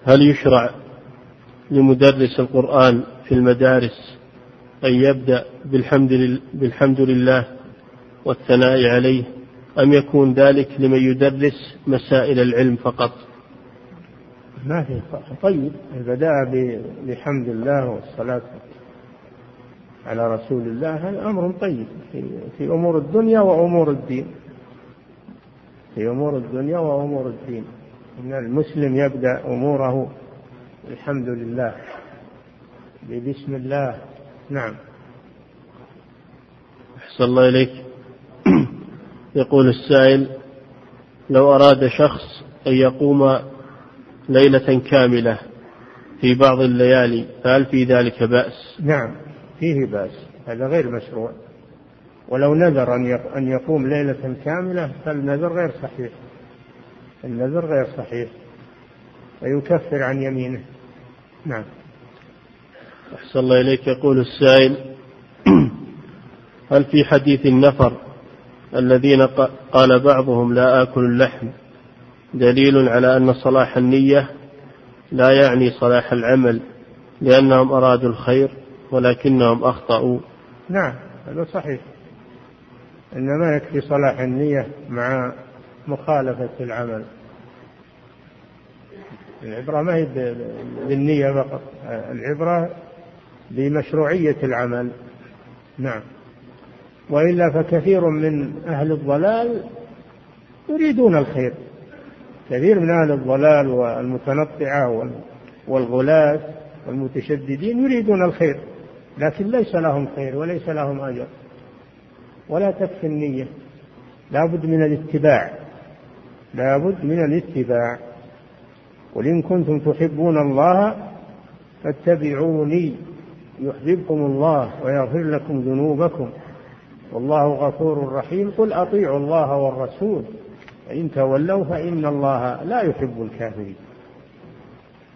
هل يشرع لمدرس القرآن في المدارس أن يبدأ بالحمد, بالحمد لله والثناء عليه؟ أم يكون ذلك لمن يدرس مسائل العلم فقط؟ ما في طيب البداء بحمد الله والصلاة على رسول الله هذا أمر طيب في, في أمور الدنيا وأمور الدين. في أمور الدنيا وأمور الدين. إن المسلم يبدأ أموره الحمد لله. بسم الله. نعم. أحسن الله إليك. يقول السائل لو أراد شخص أن يقوم ليلة كاملة في بعض الليالي فهل في ذلك بأس؟ نعم فيه بأس هذا غير مشروع. ولو نذر أن يقوم ليلة كاملة فالنذر غير صحيح. النذر غير صحيح. ويكفر عن يمينه. نعم. أحسن الله إليك. يقول السائل هل في حديث النفر الذين قال بعضهم لا آكل اللحم. دليل على أن صلاح النية لا يعني صلاح العمل لأنهم أرادوا الخير ولكنهم أخطأوا. نعم هذا صحيح. إنما يكفي صلاح النية مع مخالفة العمل. العبرة ما هي بالنية فقط العبرة بمشروعية العمل. نعم. وإلا فكثير من أهل الضلال يريدون الخير. كثير من أهل الضلال والمتنطعة والغلاة والمتشددين يريدون الخير لكن ليس لهم خير وليس لهم أجر. ولا تكفي النية. لا بد من الاتباع. لا بد من الاتباع. قل إن كنتم تحبون الله فاتبعوني يحببكم الله ويغفر لكم ذنوبكم. والله غفور رحيم. قل أطيعوا الله والرسول. فإن تولوا فإن الله لا يحب الكافرين.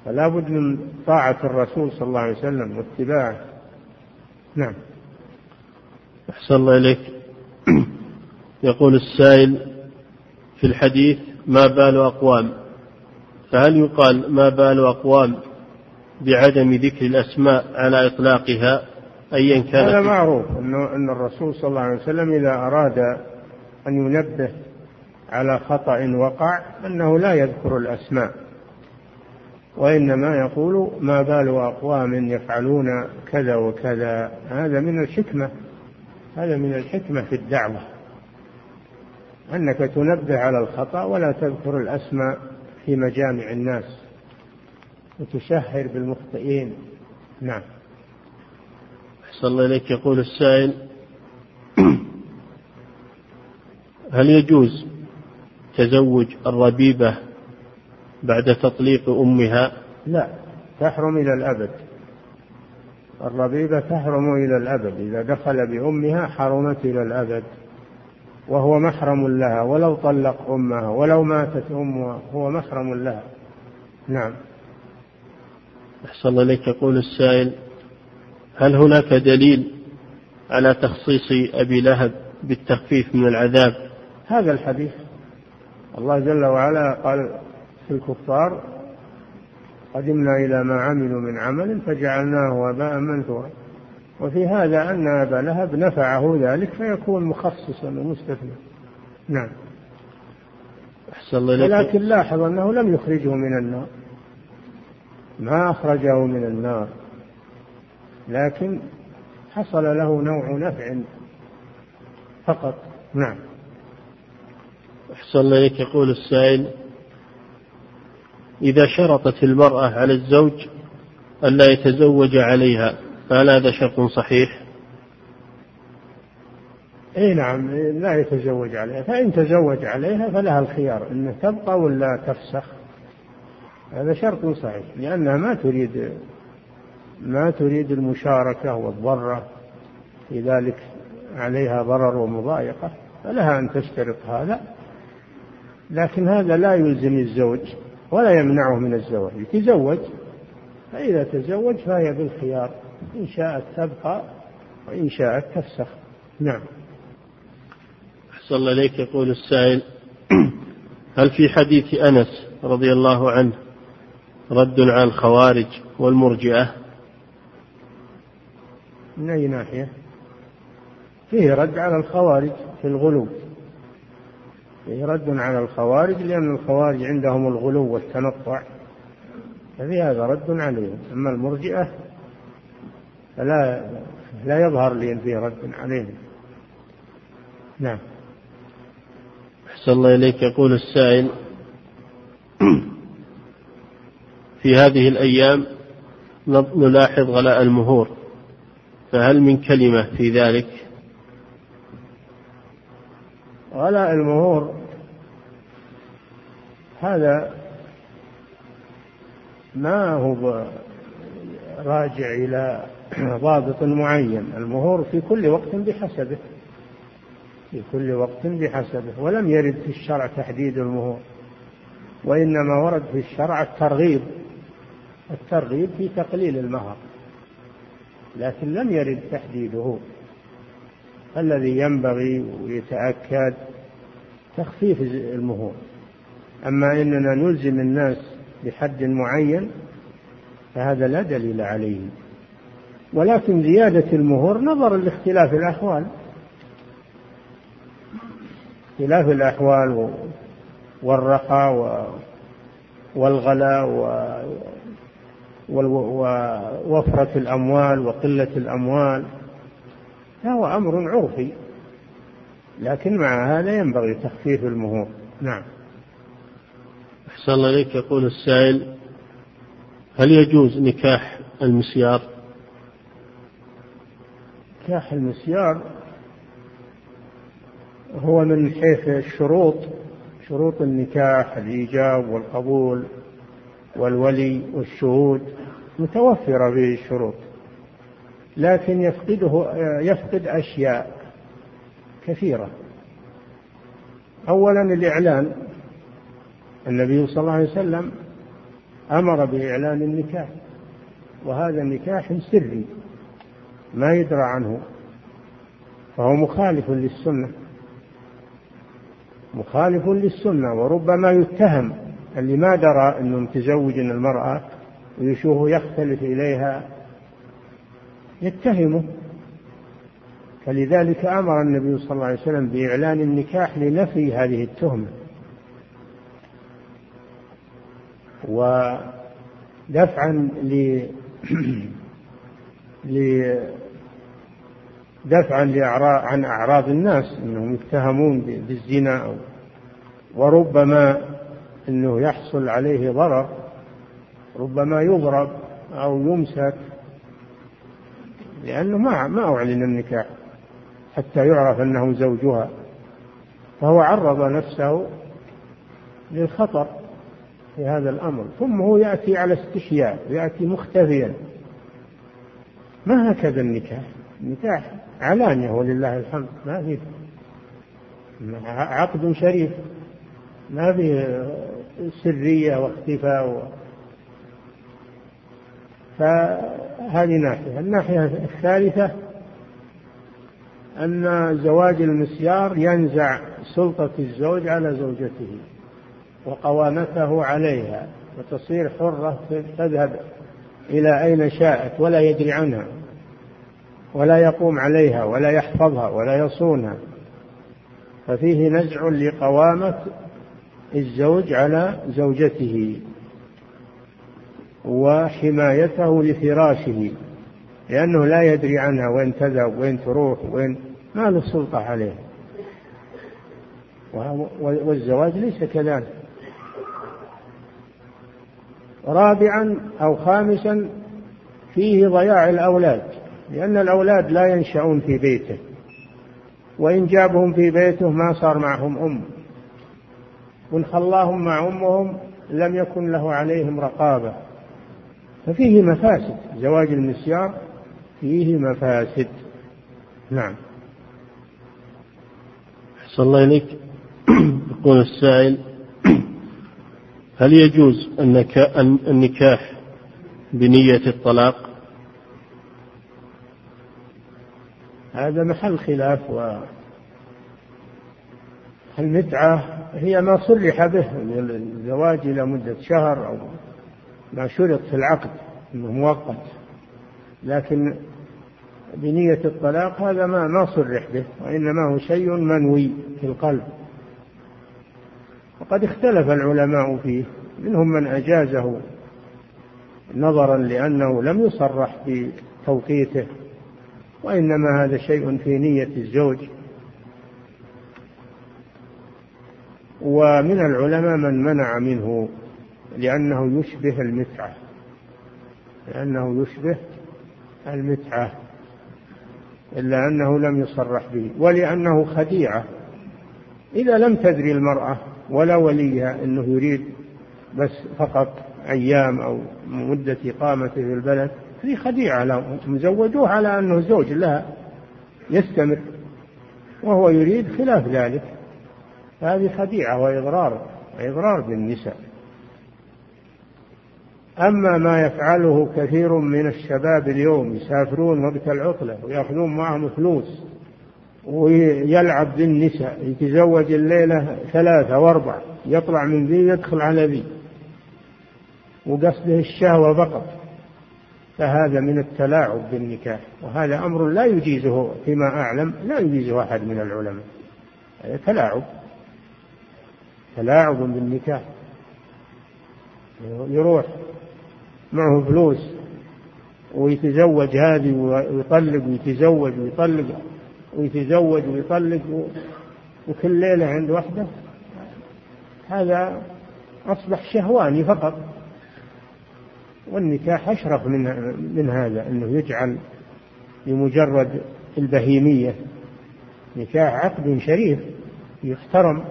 فلا بد من طاعة الرسول صلى الله عليه وسلم واتباعه. نعم. أحسن الله إليك. يقول السائل في الحديث ما بال أقوام؟ فهل يقال ما بال أقوام بعدم ذكر الأسماء على إطلاقها؟ أيا كان هذا معروف أنه أن الرسول صلى الله عليه وسلم إذا أراد أن ينبه على خطأ وقع أنه لا يذكر الأسماء وإنما يقول ما بال أقوام يفعلون كذا وكذا. هذا من الحكمة هذا من الحكمة في الدعوة أنك تنبه على الخطأ ولا تذكر الأسماء في مجامع الناس وتشهر بالمخطئين. نعم. أحسن الله إليك يقول السائل هل يجوز تزوج الربيبة بعد تطليق أمها؟ لا تحرم إلى الأبد. الربيبة تحرم إلى الأبد. إذا دخل بأمها حرمت إلى الأبد وهو محرم لها ولو طلق أمها ولو ماتت أمها هو محرم لها. نعم. أحسن الله إليك يقول السائل هل هناك دليل على تخصيص أبي لهب بالتخفيف من العذاب؟ هذا الحديث الله جل وعلا قال في الكفار قدمنا إلى ما عملوا من عمل فجعلناه وباء منثورا. وفي هذا أن أبا لهب نفعه ذلك فيكون مخصصا ومستثنى. نعم. أحسن الله ولكن لاحظ أنه لم يخرجه من النار. ما أخرجه من النار. لكن حصل له نوع نفع فقط. نعم. أحسن إليك يقول السائل إذا شرطت المرأة على الزوج ألا يتزوج عليها فهل هذا شرط صحيح؟ إي نعم لا يتزوج عليها. فإن تزوج عليها فلها الخيار أن تبقى ولا تفسخ. هذا شرط صحيح لأنها ما تريد ما تريد المشاركة والضرة في ذلك عليها ضرر ومضايقة فلها أن تشترط هذا. لكن هذا لا يلزم الزوج ولا يمنعه من الزواج. يتزوج فإذا تزوج فهي بالخيار إن شاءت تبقى وإن شاءت تفسخ. نعم. أحسن الله إليك يقول السائل هل في حديث أنس رضي الله عنه رد على الخوارج والمرجئة؟ من أي ناحية؟ فيه رد على الخوارج في الغلو. فيه رد على الخوارج لأن الخوارج عندهم الغلو والتنطع ففي هذا رد عليهم. أما المرجئة فلا لا يظهر لي أن فيه رد عليهم. نعم. أحسن الله إليك. يقول السائل في هذه الأيام نلاحظ غلاء المهور. فهل من كلمة في ذلك؟ غلاء المهور هذا ما هو راجع إلى ضابط معين. المهور في كل وقت بحسبه في كل وقت بحسبه ولم يرد في الشرع تحديد المهور وإنما ورد في الشرع الترغيب الترغيب في تقليل المهر. لكن لم يرد تحديده. الذي ينبغي ويتأكد تخفيف المهور. أما إننا نلزم الناس بحد معين فهذا لا دليل عليه. ولكن زيادة المهور نظرا لاختلاف الأحوال. اختلاف الأحوال والرخاء والغلاء ووفرة الأموال وقلة الأموال فهو أمر عرفي لكن مع هذا ينبغي تخفيف المهور. نعم. أحسن الله إليك. يقول السائل هل يجوز نكاح المسيار؟ نكاح المسيار هو من حيث الشروط شروط النكاح الإيجاب والقبول. والولي والشهود متوفرة به الشروط لكن يفقده يفقد أشياء كثيرة. أولا الإعلان النبي صلى الله عليه وسلم أمر بإعلان النكاح وهذا نكاح سري ما يدرى عنه فهو مخالف للسنة مخالف للسنة وربما يتهم اللي ما درى أنه متزوج المرأة ويشوفه يختلف إليها يتهمه. فلذلك أمر النبي صلى الله عليه وسلم بإعلان النكاح لنفي هذه التهمة. ودفعا ل دفعا لأعراض عن أعراض الناس أنهم يتهمون بالزنا وربما أنه يحصل عليه ضرر ربما يضرب أو يمسك لأنه ما ما أعلن النكاح حتى يعرف أنه زوجها. فهو عرض نفسه للخطر في هذا الأمر. ثم هو يأتي على استحياء يأتي مختفيا. ما هكذا النكاح؟ النكاح علانية ولله الحمد ما في عقد شريف ما في سرية واختفاء. فهذه ناحية الناحية الثالثة أن زواج المسيار ينزع سلطة الزوج على زوجته وقوامته عليها وتصير حرة تذهب إلى أين شاءت ولا يدري عنها ولا يقوم عليها ولا يحفظها ولا يصونها ففيه نزع لقوامة الزوج على زوجته وحمايته لفراشه لأنه لا يدري عنها وين تذهب وين تروح وين ما له سلطة عليه. والزواج ليس كذلك. رابعا أو خامسا فيه ضياع الأولاد لأن الأولاد لا ينشأون في بيته. وإن جابهم في بيته ما صار معهم أم. وإن خلاهم مع أمهم لم يكن له عليهم رقابة. ففيه مفاسد زواج المسيار فيه مفاسد. نعم. أحسن الله إليك. يقول السائل هل يجوز النكاح بنية الطلاق؟ هذا محل خلاف و المتعة هي ما صلح به الزواج إلى مدة شهر أو ما شرط في العقد أنه مؤقت لكن بنية الطلاق هذا ما ما صرح به وإنما هو شيء منوي في القلب. وقد اختلف العلماء فيه منهم من أجازه نظرا لأنه لم يصرح بتوقيته وإنما هذا شيء في نية الزوج. ومن العلماء من منع منه لأنه يشبه المتعة. لأنه يشبه المتعة. إلا أنه لم يصرح به ولأنه خديعة. إذا لم تدري المرأة ولا وليها أنه يريد بس فقط أيام أو مدة إقامته في البلد هذه خديعة. لهم زوجوه على أنه زوج لها يستمر وهو يريد خلاف ذلك. هذه خديعة وإضرار وإضرار بالنساء. أما ما يفعله كثير من الشباب اليوم يسافرون وقت العطلة ويأخذون معهم فلوس ويلعب بالنساء يتزوج الليلة ثلاثة وأربعة يطلع من ذي يدخل على ذي وقصده الشهوة فقط. فهذا من التلاعب بالنكاح وهذا أمر لا يجيزه فيما أعلم لا يجيزه أحد من العلماء. تلاعب. تلاعب بالنكاح. يروح معه فلوس ويتزوج هذه ويطلق ويتزوج ويطلق ويتزوج ويطلق وكل ليلة عند وحده. هذا أصبح شهواني فقط. والنكاح أشرف من من هذا أنه يجعل بمجرد البهيمية نكاح عقد شريف يحترم.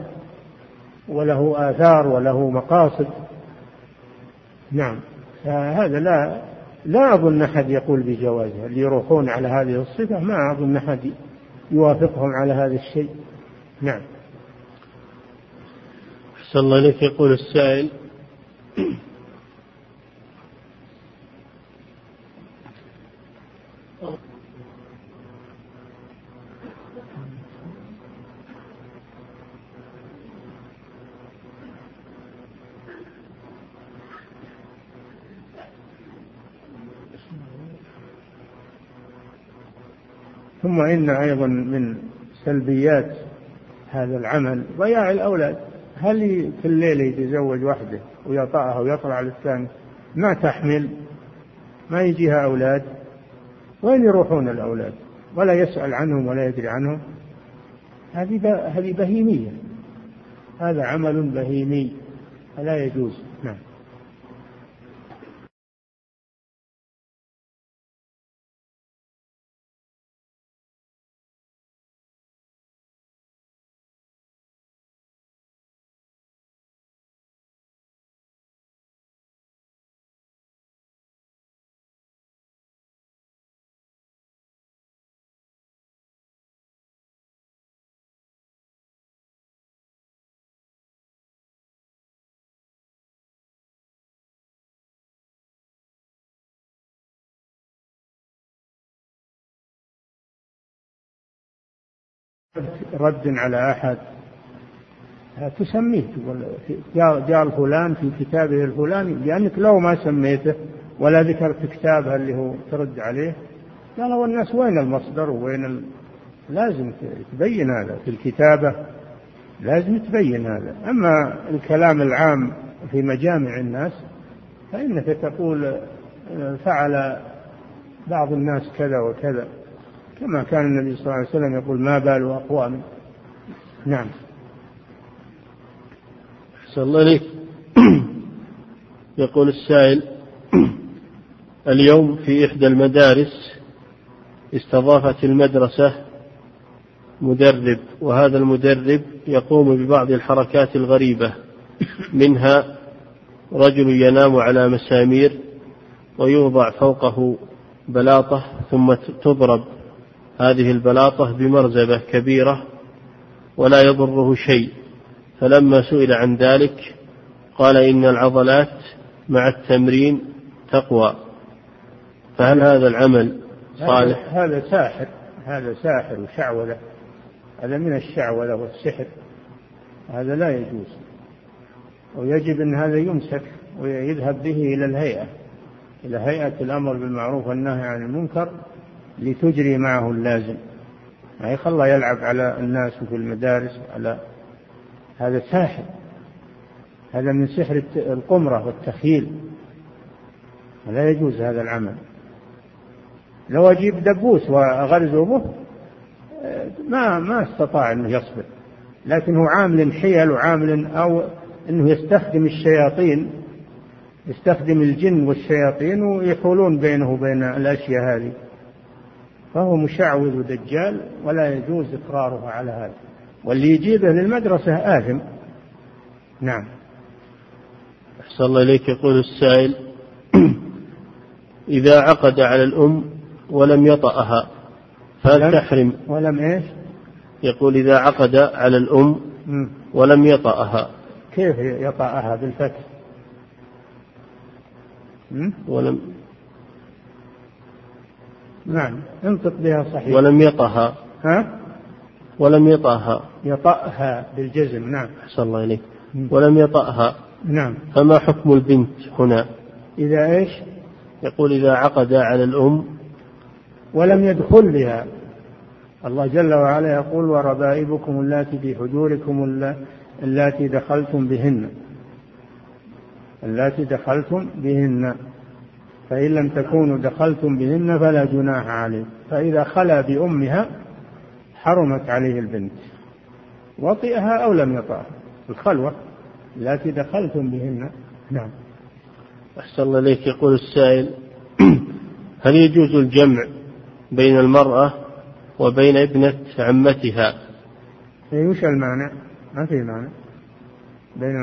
وله آثار وله مقاصد. نعم. فهذا لا لا أظن أحد يقول بجوازه. اللي يروحون على هذه الصفة ما أظن أحد يوافقهم على هذا الشيء. نعم. أحسن الله إليك. يقول السائل ثم إن أيضا من سلبيات هذا العمل ضياع الأولاد. هل في الليل يتزوج وحده ويطأها ويطلع للثاني؟ ما تحمل ما يجيها أولاد؟ وين يروحون الأولاد؟ ولا يسأل عنهم ولا يدري عنهم. هذه هذه بهيمية. هذا عمل بهيمي. فلا يجوز. رد على أحد. تسميه تقول جاء فلان في كتابه الفلاني لأنك لو ما سميته ولا ذكرت كتابه اللي هو ترد عليه قالوا الناس وين المصدر وين ال... لازم تبين هذا في الكتابة لازم تبين هذا. أما الكلام العام في مجامع الناس فإنك تقول فعل بعض الناس كذا وكذا. كما كان النبي صلى الله عليه وسلم يقول ما بال أقوام. نعم. أحسن الله إليك. يقول السائل اليوم في إحدى المدارس استضافت المدرسة مدرب وهذا المدرب يقوم ببعض الحركات الغريبة منها رجل ينام على مسامير ويوضع فوقه بلاطة ثم تضرب. هذه البلاطة بمرزبة كبيرة ولا يضره شيء. فلما سئل عن ذلك قال إن العضلات مع التمرين تقوى. فهل هذا العمل صالح؟ هذا ساحر. هذا ساحر وشعوذة. هذا من الشعوذة والسحر. هذا لا يجوز. ويجب أن هذا يمسك ويذهب به إلى الهيئة. إلى هيئة الأمر بالمعروف والنهي عن المنكر. لتجري معه اللازم. ما يخلى يلعب على الناس في المدارس على هذا ساحر. هذا من سحر القمرة والتخيل لا يجوز هذا العمل. لو أجيب دبوس وأغرزه به ما ما استطاع أنه يصبر. لكن هو عامل حيل وعامل أو أنه يستخدم الشياطين يستخدم الجن والشياطين ويحولون بينه وبين الأشياء هذه. فهو مشعوذ ودجال ولا يجوز إقراره على هذا. واللي يجيبه للمدرسة آثم. نعم. أحسن الله إليك. يقول السائل إذا عقد على الأم ولم يطأها فهل تحرم؟ ولم إيش؟ يقول إذا عقد على الأم ولم يطأها. كيف يطأها بالفتح؟ ولم نعم انطق بها صحيح. ولم يطأها ها؟ ولم يطأها يطأها بالجزم نعم. أحسن الله إليك. ولم يطأها. نعم. فما حكم البنت هنا؟ إذا إيش؟ يقول إذا عقد على الأم. ولم يدخل بها. الله جل وعلا يقول وربائبكم اللاتي في حجوركم اللاتي دخلتم بهن اللاتي دخلتم بهن فإن لم تكونوا دخلتم بهن فلا جناح عليه فإذا خلا بأمها حرمت عليه البنت. وطئها أو لم يطأها الخلوة التي دخلتم بهن. نعم. أحسن الله إليك. يقول السائل هل يجوز الجمع بين المرأة وبين ابنة عمتها؟ إيه، وش المعنى ما في معنى بين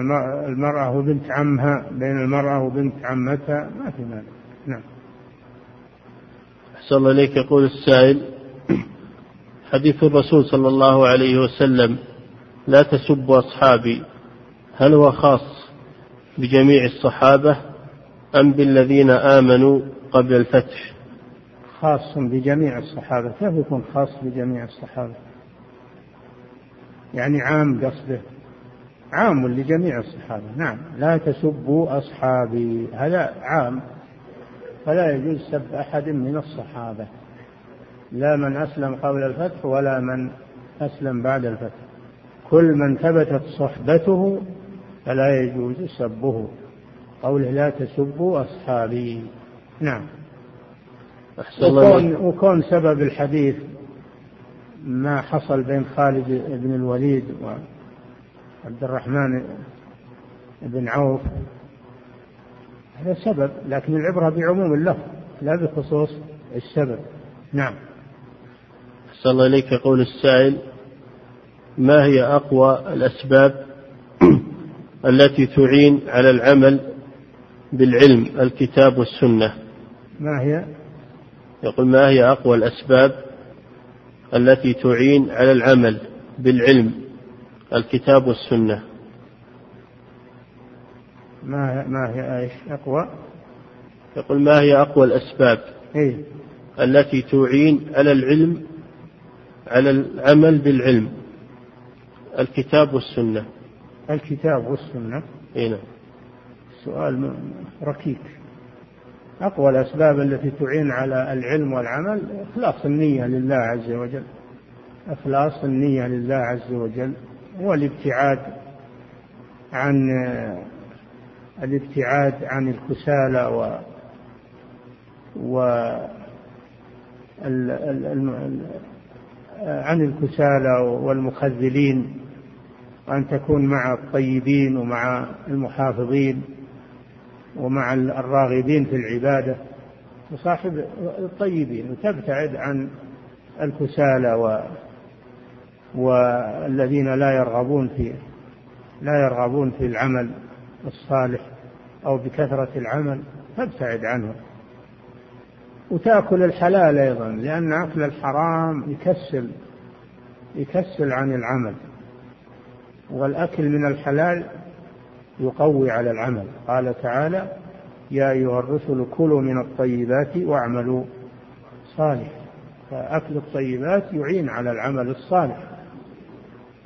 المرأة وبنت عمها بين المرأة وبنت عمتها ما في معنى نعم. أحسن الله إليك. يقول السائل حديث الرسول صلى الله عليه وسلم لا تسبوا أصحابي هل هو خاص بجميع الصحابة أم بالذين آمنوا قبل الفتح؟ خاص بجميع الصحابة كيف يكون خاص بجميع الصحابة؟ يعني عام قصده عام لجميع الصحابة نعم. لا تسبوا أصحابي هذا عام. فلا يجوز سب أحد من الصحابة. لا من أسلم قبل الفتح ولا من أسلم بعد الفتح. كل من ثبتت صحبته فلا يجوز سبه. قوله لا تسبوا أصحابي. نعم. وكون, وكون سبب الحديث ما حصل بين خالد بن الوليد وعبد الرحمن بن عوف هذا سبب لكن العبرة بعموم اللفظ لا بخصوص السبب. نعم. أحسن الله إليك يقول السائل ما هي أقوى الأسباب التي تعين على العمل بالعلم الكتاب والسنة؟ ما هي؟ يقول ما هي أقوى الأسباب التي تعين على العمل بالعلم الكتاب والسنة؟ ما ما هي إيش أقوى؟ يقول ما هي أقوى الأسباب؟ إيه؟ التي تعين على العلم على العمل بالعلم الكتاب والسنة الكتاب والسنة اي نعم سؤال ركيك أقوى الأسباب التي تعين على العلم والعمل إخلاص النية لله عز وجل إخلاص النية لله عز وجل والابتعاد عن الابتعاد عن الكسالى و و ال... ال... عن الكسالى والمخذلين وأن تكون مع الطيبين ومع المحافظين ومع الراغبين في العبادة وصاحب الطيبين وتبتعد عن الكسالى و والذين لا يرغبون في لا يرغبون في العمل الصالح أو بكثرة العمل فابتعد عنه. وتأكل الحلال أيضا لأن أكل الحرام يكسل يكسل عن العمل. والأكل من الحلال يقوي على العمل. قال تعالى يا أيها الرسل كلوا من الطيبات واعملوا صالح. فأكل الطيبات يعين على العمل الصالح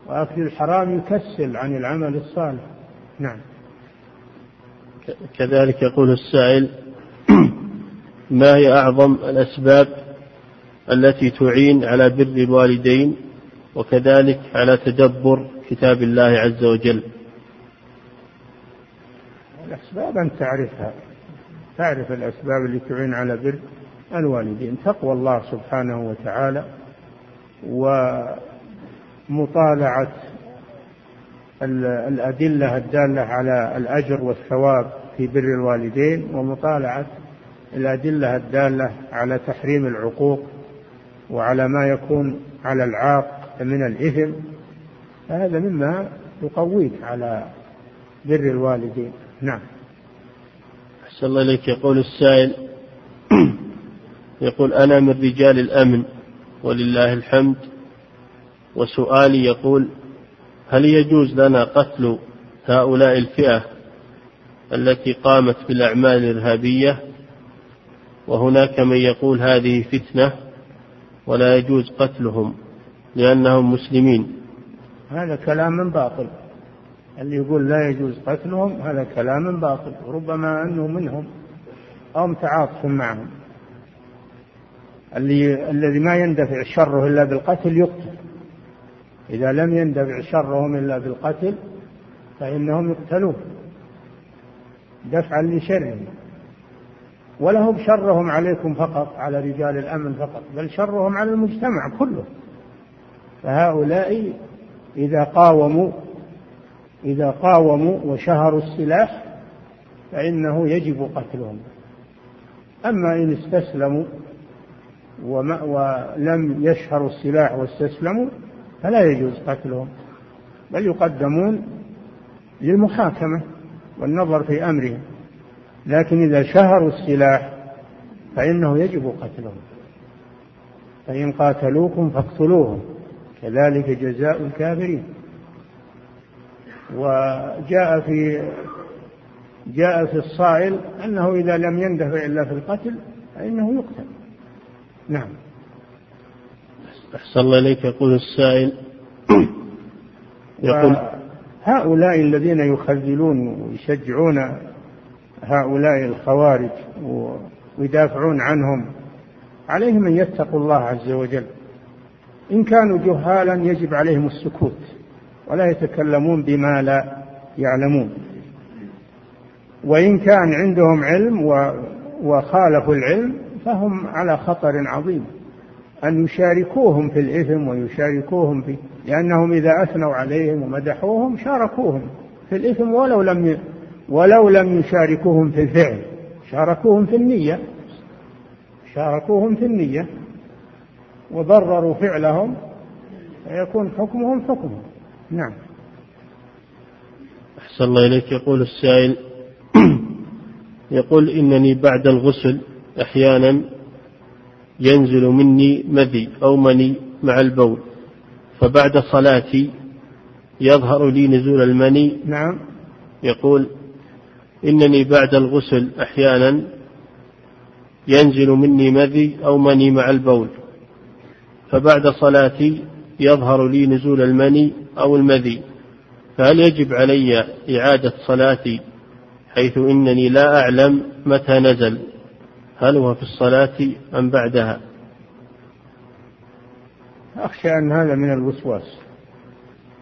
وأكل الحرام يكسل عن العمل الصالح. نعم. كذلك يقول السائل ما هي أعظم الأسباب التي تعين على بر الوالدين وكذلك على تدبر كتاب الله عز وجل؟ الأسباب أن تعرفها. تعرف الأسباب اللي تعين على بر الوالدين. تقوى الله سبحانه وتعالى ومطالعة الأدلة الدالة على الأجر والثواب في بر الوالدين ومطالعة الأدلة الدالة على تحريم العقوق وعلى ما يكون على العاق من الإثم. فهذا مما يقويك على بر الوالدين. نعم. أحسن الله إليك. يقول السائل يقول أنا من رجال الأمن ولله الحمد. وسؤالي يقول هل يجوز لنا قتل هؤلاء الفئة التي قامت بالأعمال الإرهابية وهناك من يقول هذه فتنة ولا يجوز قتلهم لأنهم مسلمين. هذا كلام باطل. اللي يقول لا يجوز قتلهم هذا كلام باطل. ربما أنه منهم أو متعاطف معهم. اللي الذي ما يندفع شره إلا بالقتل يقتل. إذا لم يندفع شرهم إلا بالقتل فإنهم يقتلون دفعا لشرهم ولهم شرهم عليكم فقط على رجال الأمن فقط بل شرهم على المجتمع كله. فهؤلاء إذا قاوموا إذا قاوموا وشهروا السلاح فإنه يجب قتلهم. أما إن استسلموا ولم يشهروا السلاح واستسلموا فلا يجوز قتلهم بل يقدمون للمحاكمة. والنظر في أمرهم لكن إذا شهروا السلاح فإنه يجب قتلهم. فإن قاتلوكم فاقتلوهم. كذلك جزاء الكافرين. وجاء في جاء في الصائل أنه إذا لم يندفع إلا في القتل فإنه يقتل. نعم. أحسن الله إليك. يقول السائل يقول هؤلاء الذين يخذلون ويشجعون هؤلاء الخوارج ويدافعون عنهم عليهم أن يتقوا الله عز وجل. إن كانوا جهالا يجب عليهم السكوت ولا يتكلمون بما لا يعلمون. وإن كان عندهم علم وخالفوا العلم فهم على خطر عظيم. أن يشاركوهم في الإثم ويشاركوهم في لأنهم إذا أثنوا عليهم ومدحوهم شاركوهم في الإثم ولو لم ولو لم يشاركوهم في الفعل. شاركوهم في النية. شاركوهم في النية. وبرروا فعلهم فيكون حكمهم حكمهم نعم. أحسن الله إليك. يقول السائل يقول إنني بعد الغسل أحيانا ينزل مني مذي أو مني مع البول فبعد صلاتي يظهر لي نزول المني. نعم. يقول إنني بعد الغسل أحيانا ينزل مني مذي أو مني مع البول فبعد صلاتي يظهر لي نزول المني أو المذي. فهل يجب علي إعادة صلاتي حيث إنني لا أعلم متى نزل؟ هل هو في الصلاة أم بعدها؟ أخشى أن هذا من الوسواس.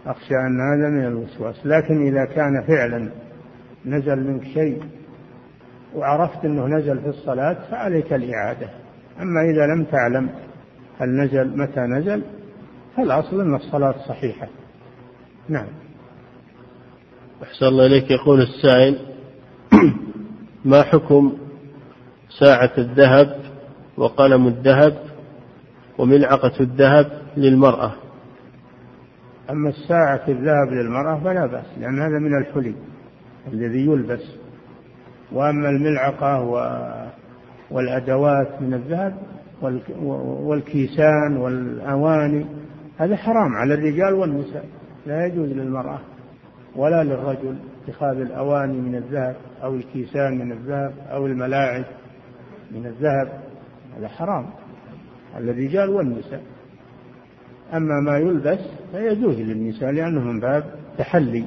أخشى أن هذا من الوسواس. لكن إذا كان فعلا نزل منك شيء وعرفت أنه نزل في الصلاة فعليك الإعادة. أما إذا لم تعلم هل نزل متى نزل فالأصل أن الصلاة صحيحة. نعم. أحسن الله إليك. يقول السائل ما حكم ساعة الذهب وقلم الذهب وملعقة الذهب للمرأة. أما الساعة الذهب للمرأة فلا بأس لأن هذا من الحلي الذي يلبس. وأما الملعقة والأدوات من الذهب والكيسان والأواني هذا حرام على الرجال والنساء. لا يجوز للمرأة ولا للرجل اتخاذ الأواني من الذهب أو الكيسان من الذهب أو الملاعب. من الذهب هذا حرام. على الرجال والنساء أما ما يلبس فيجوز للنساء لأنه من باب تحلي.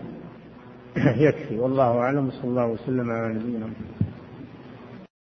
يكفي. والله أعلم. صلى الله وسلم على نبينا محمد.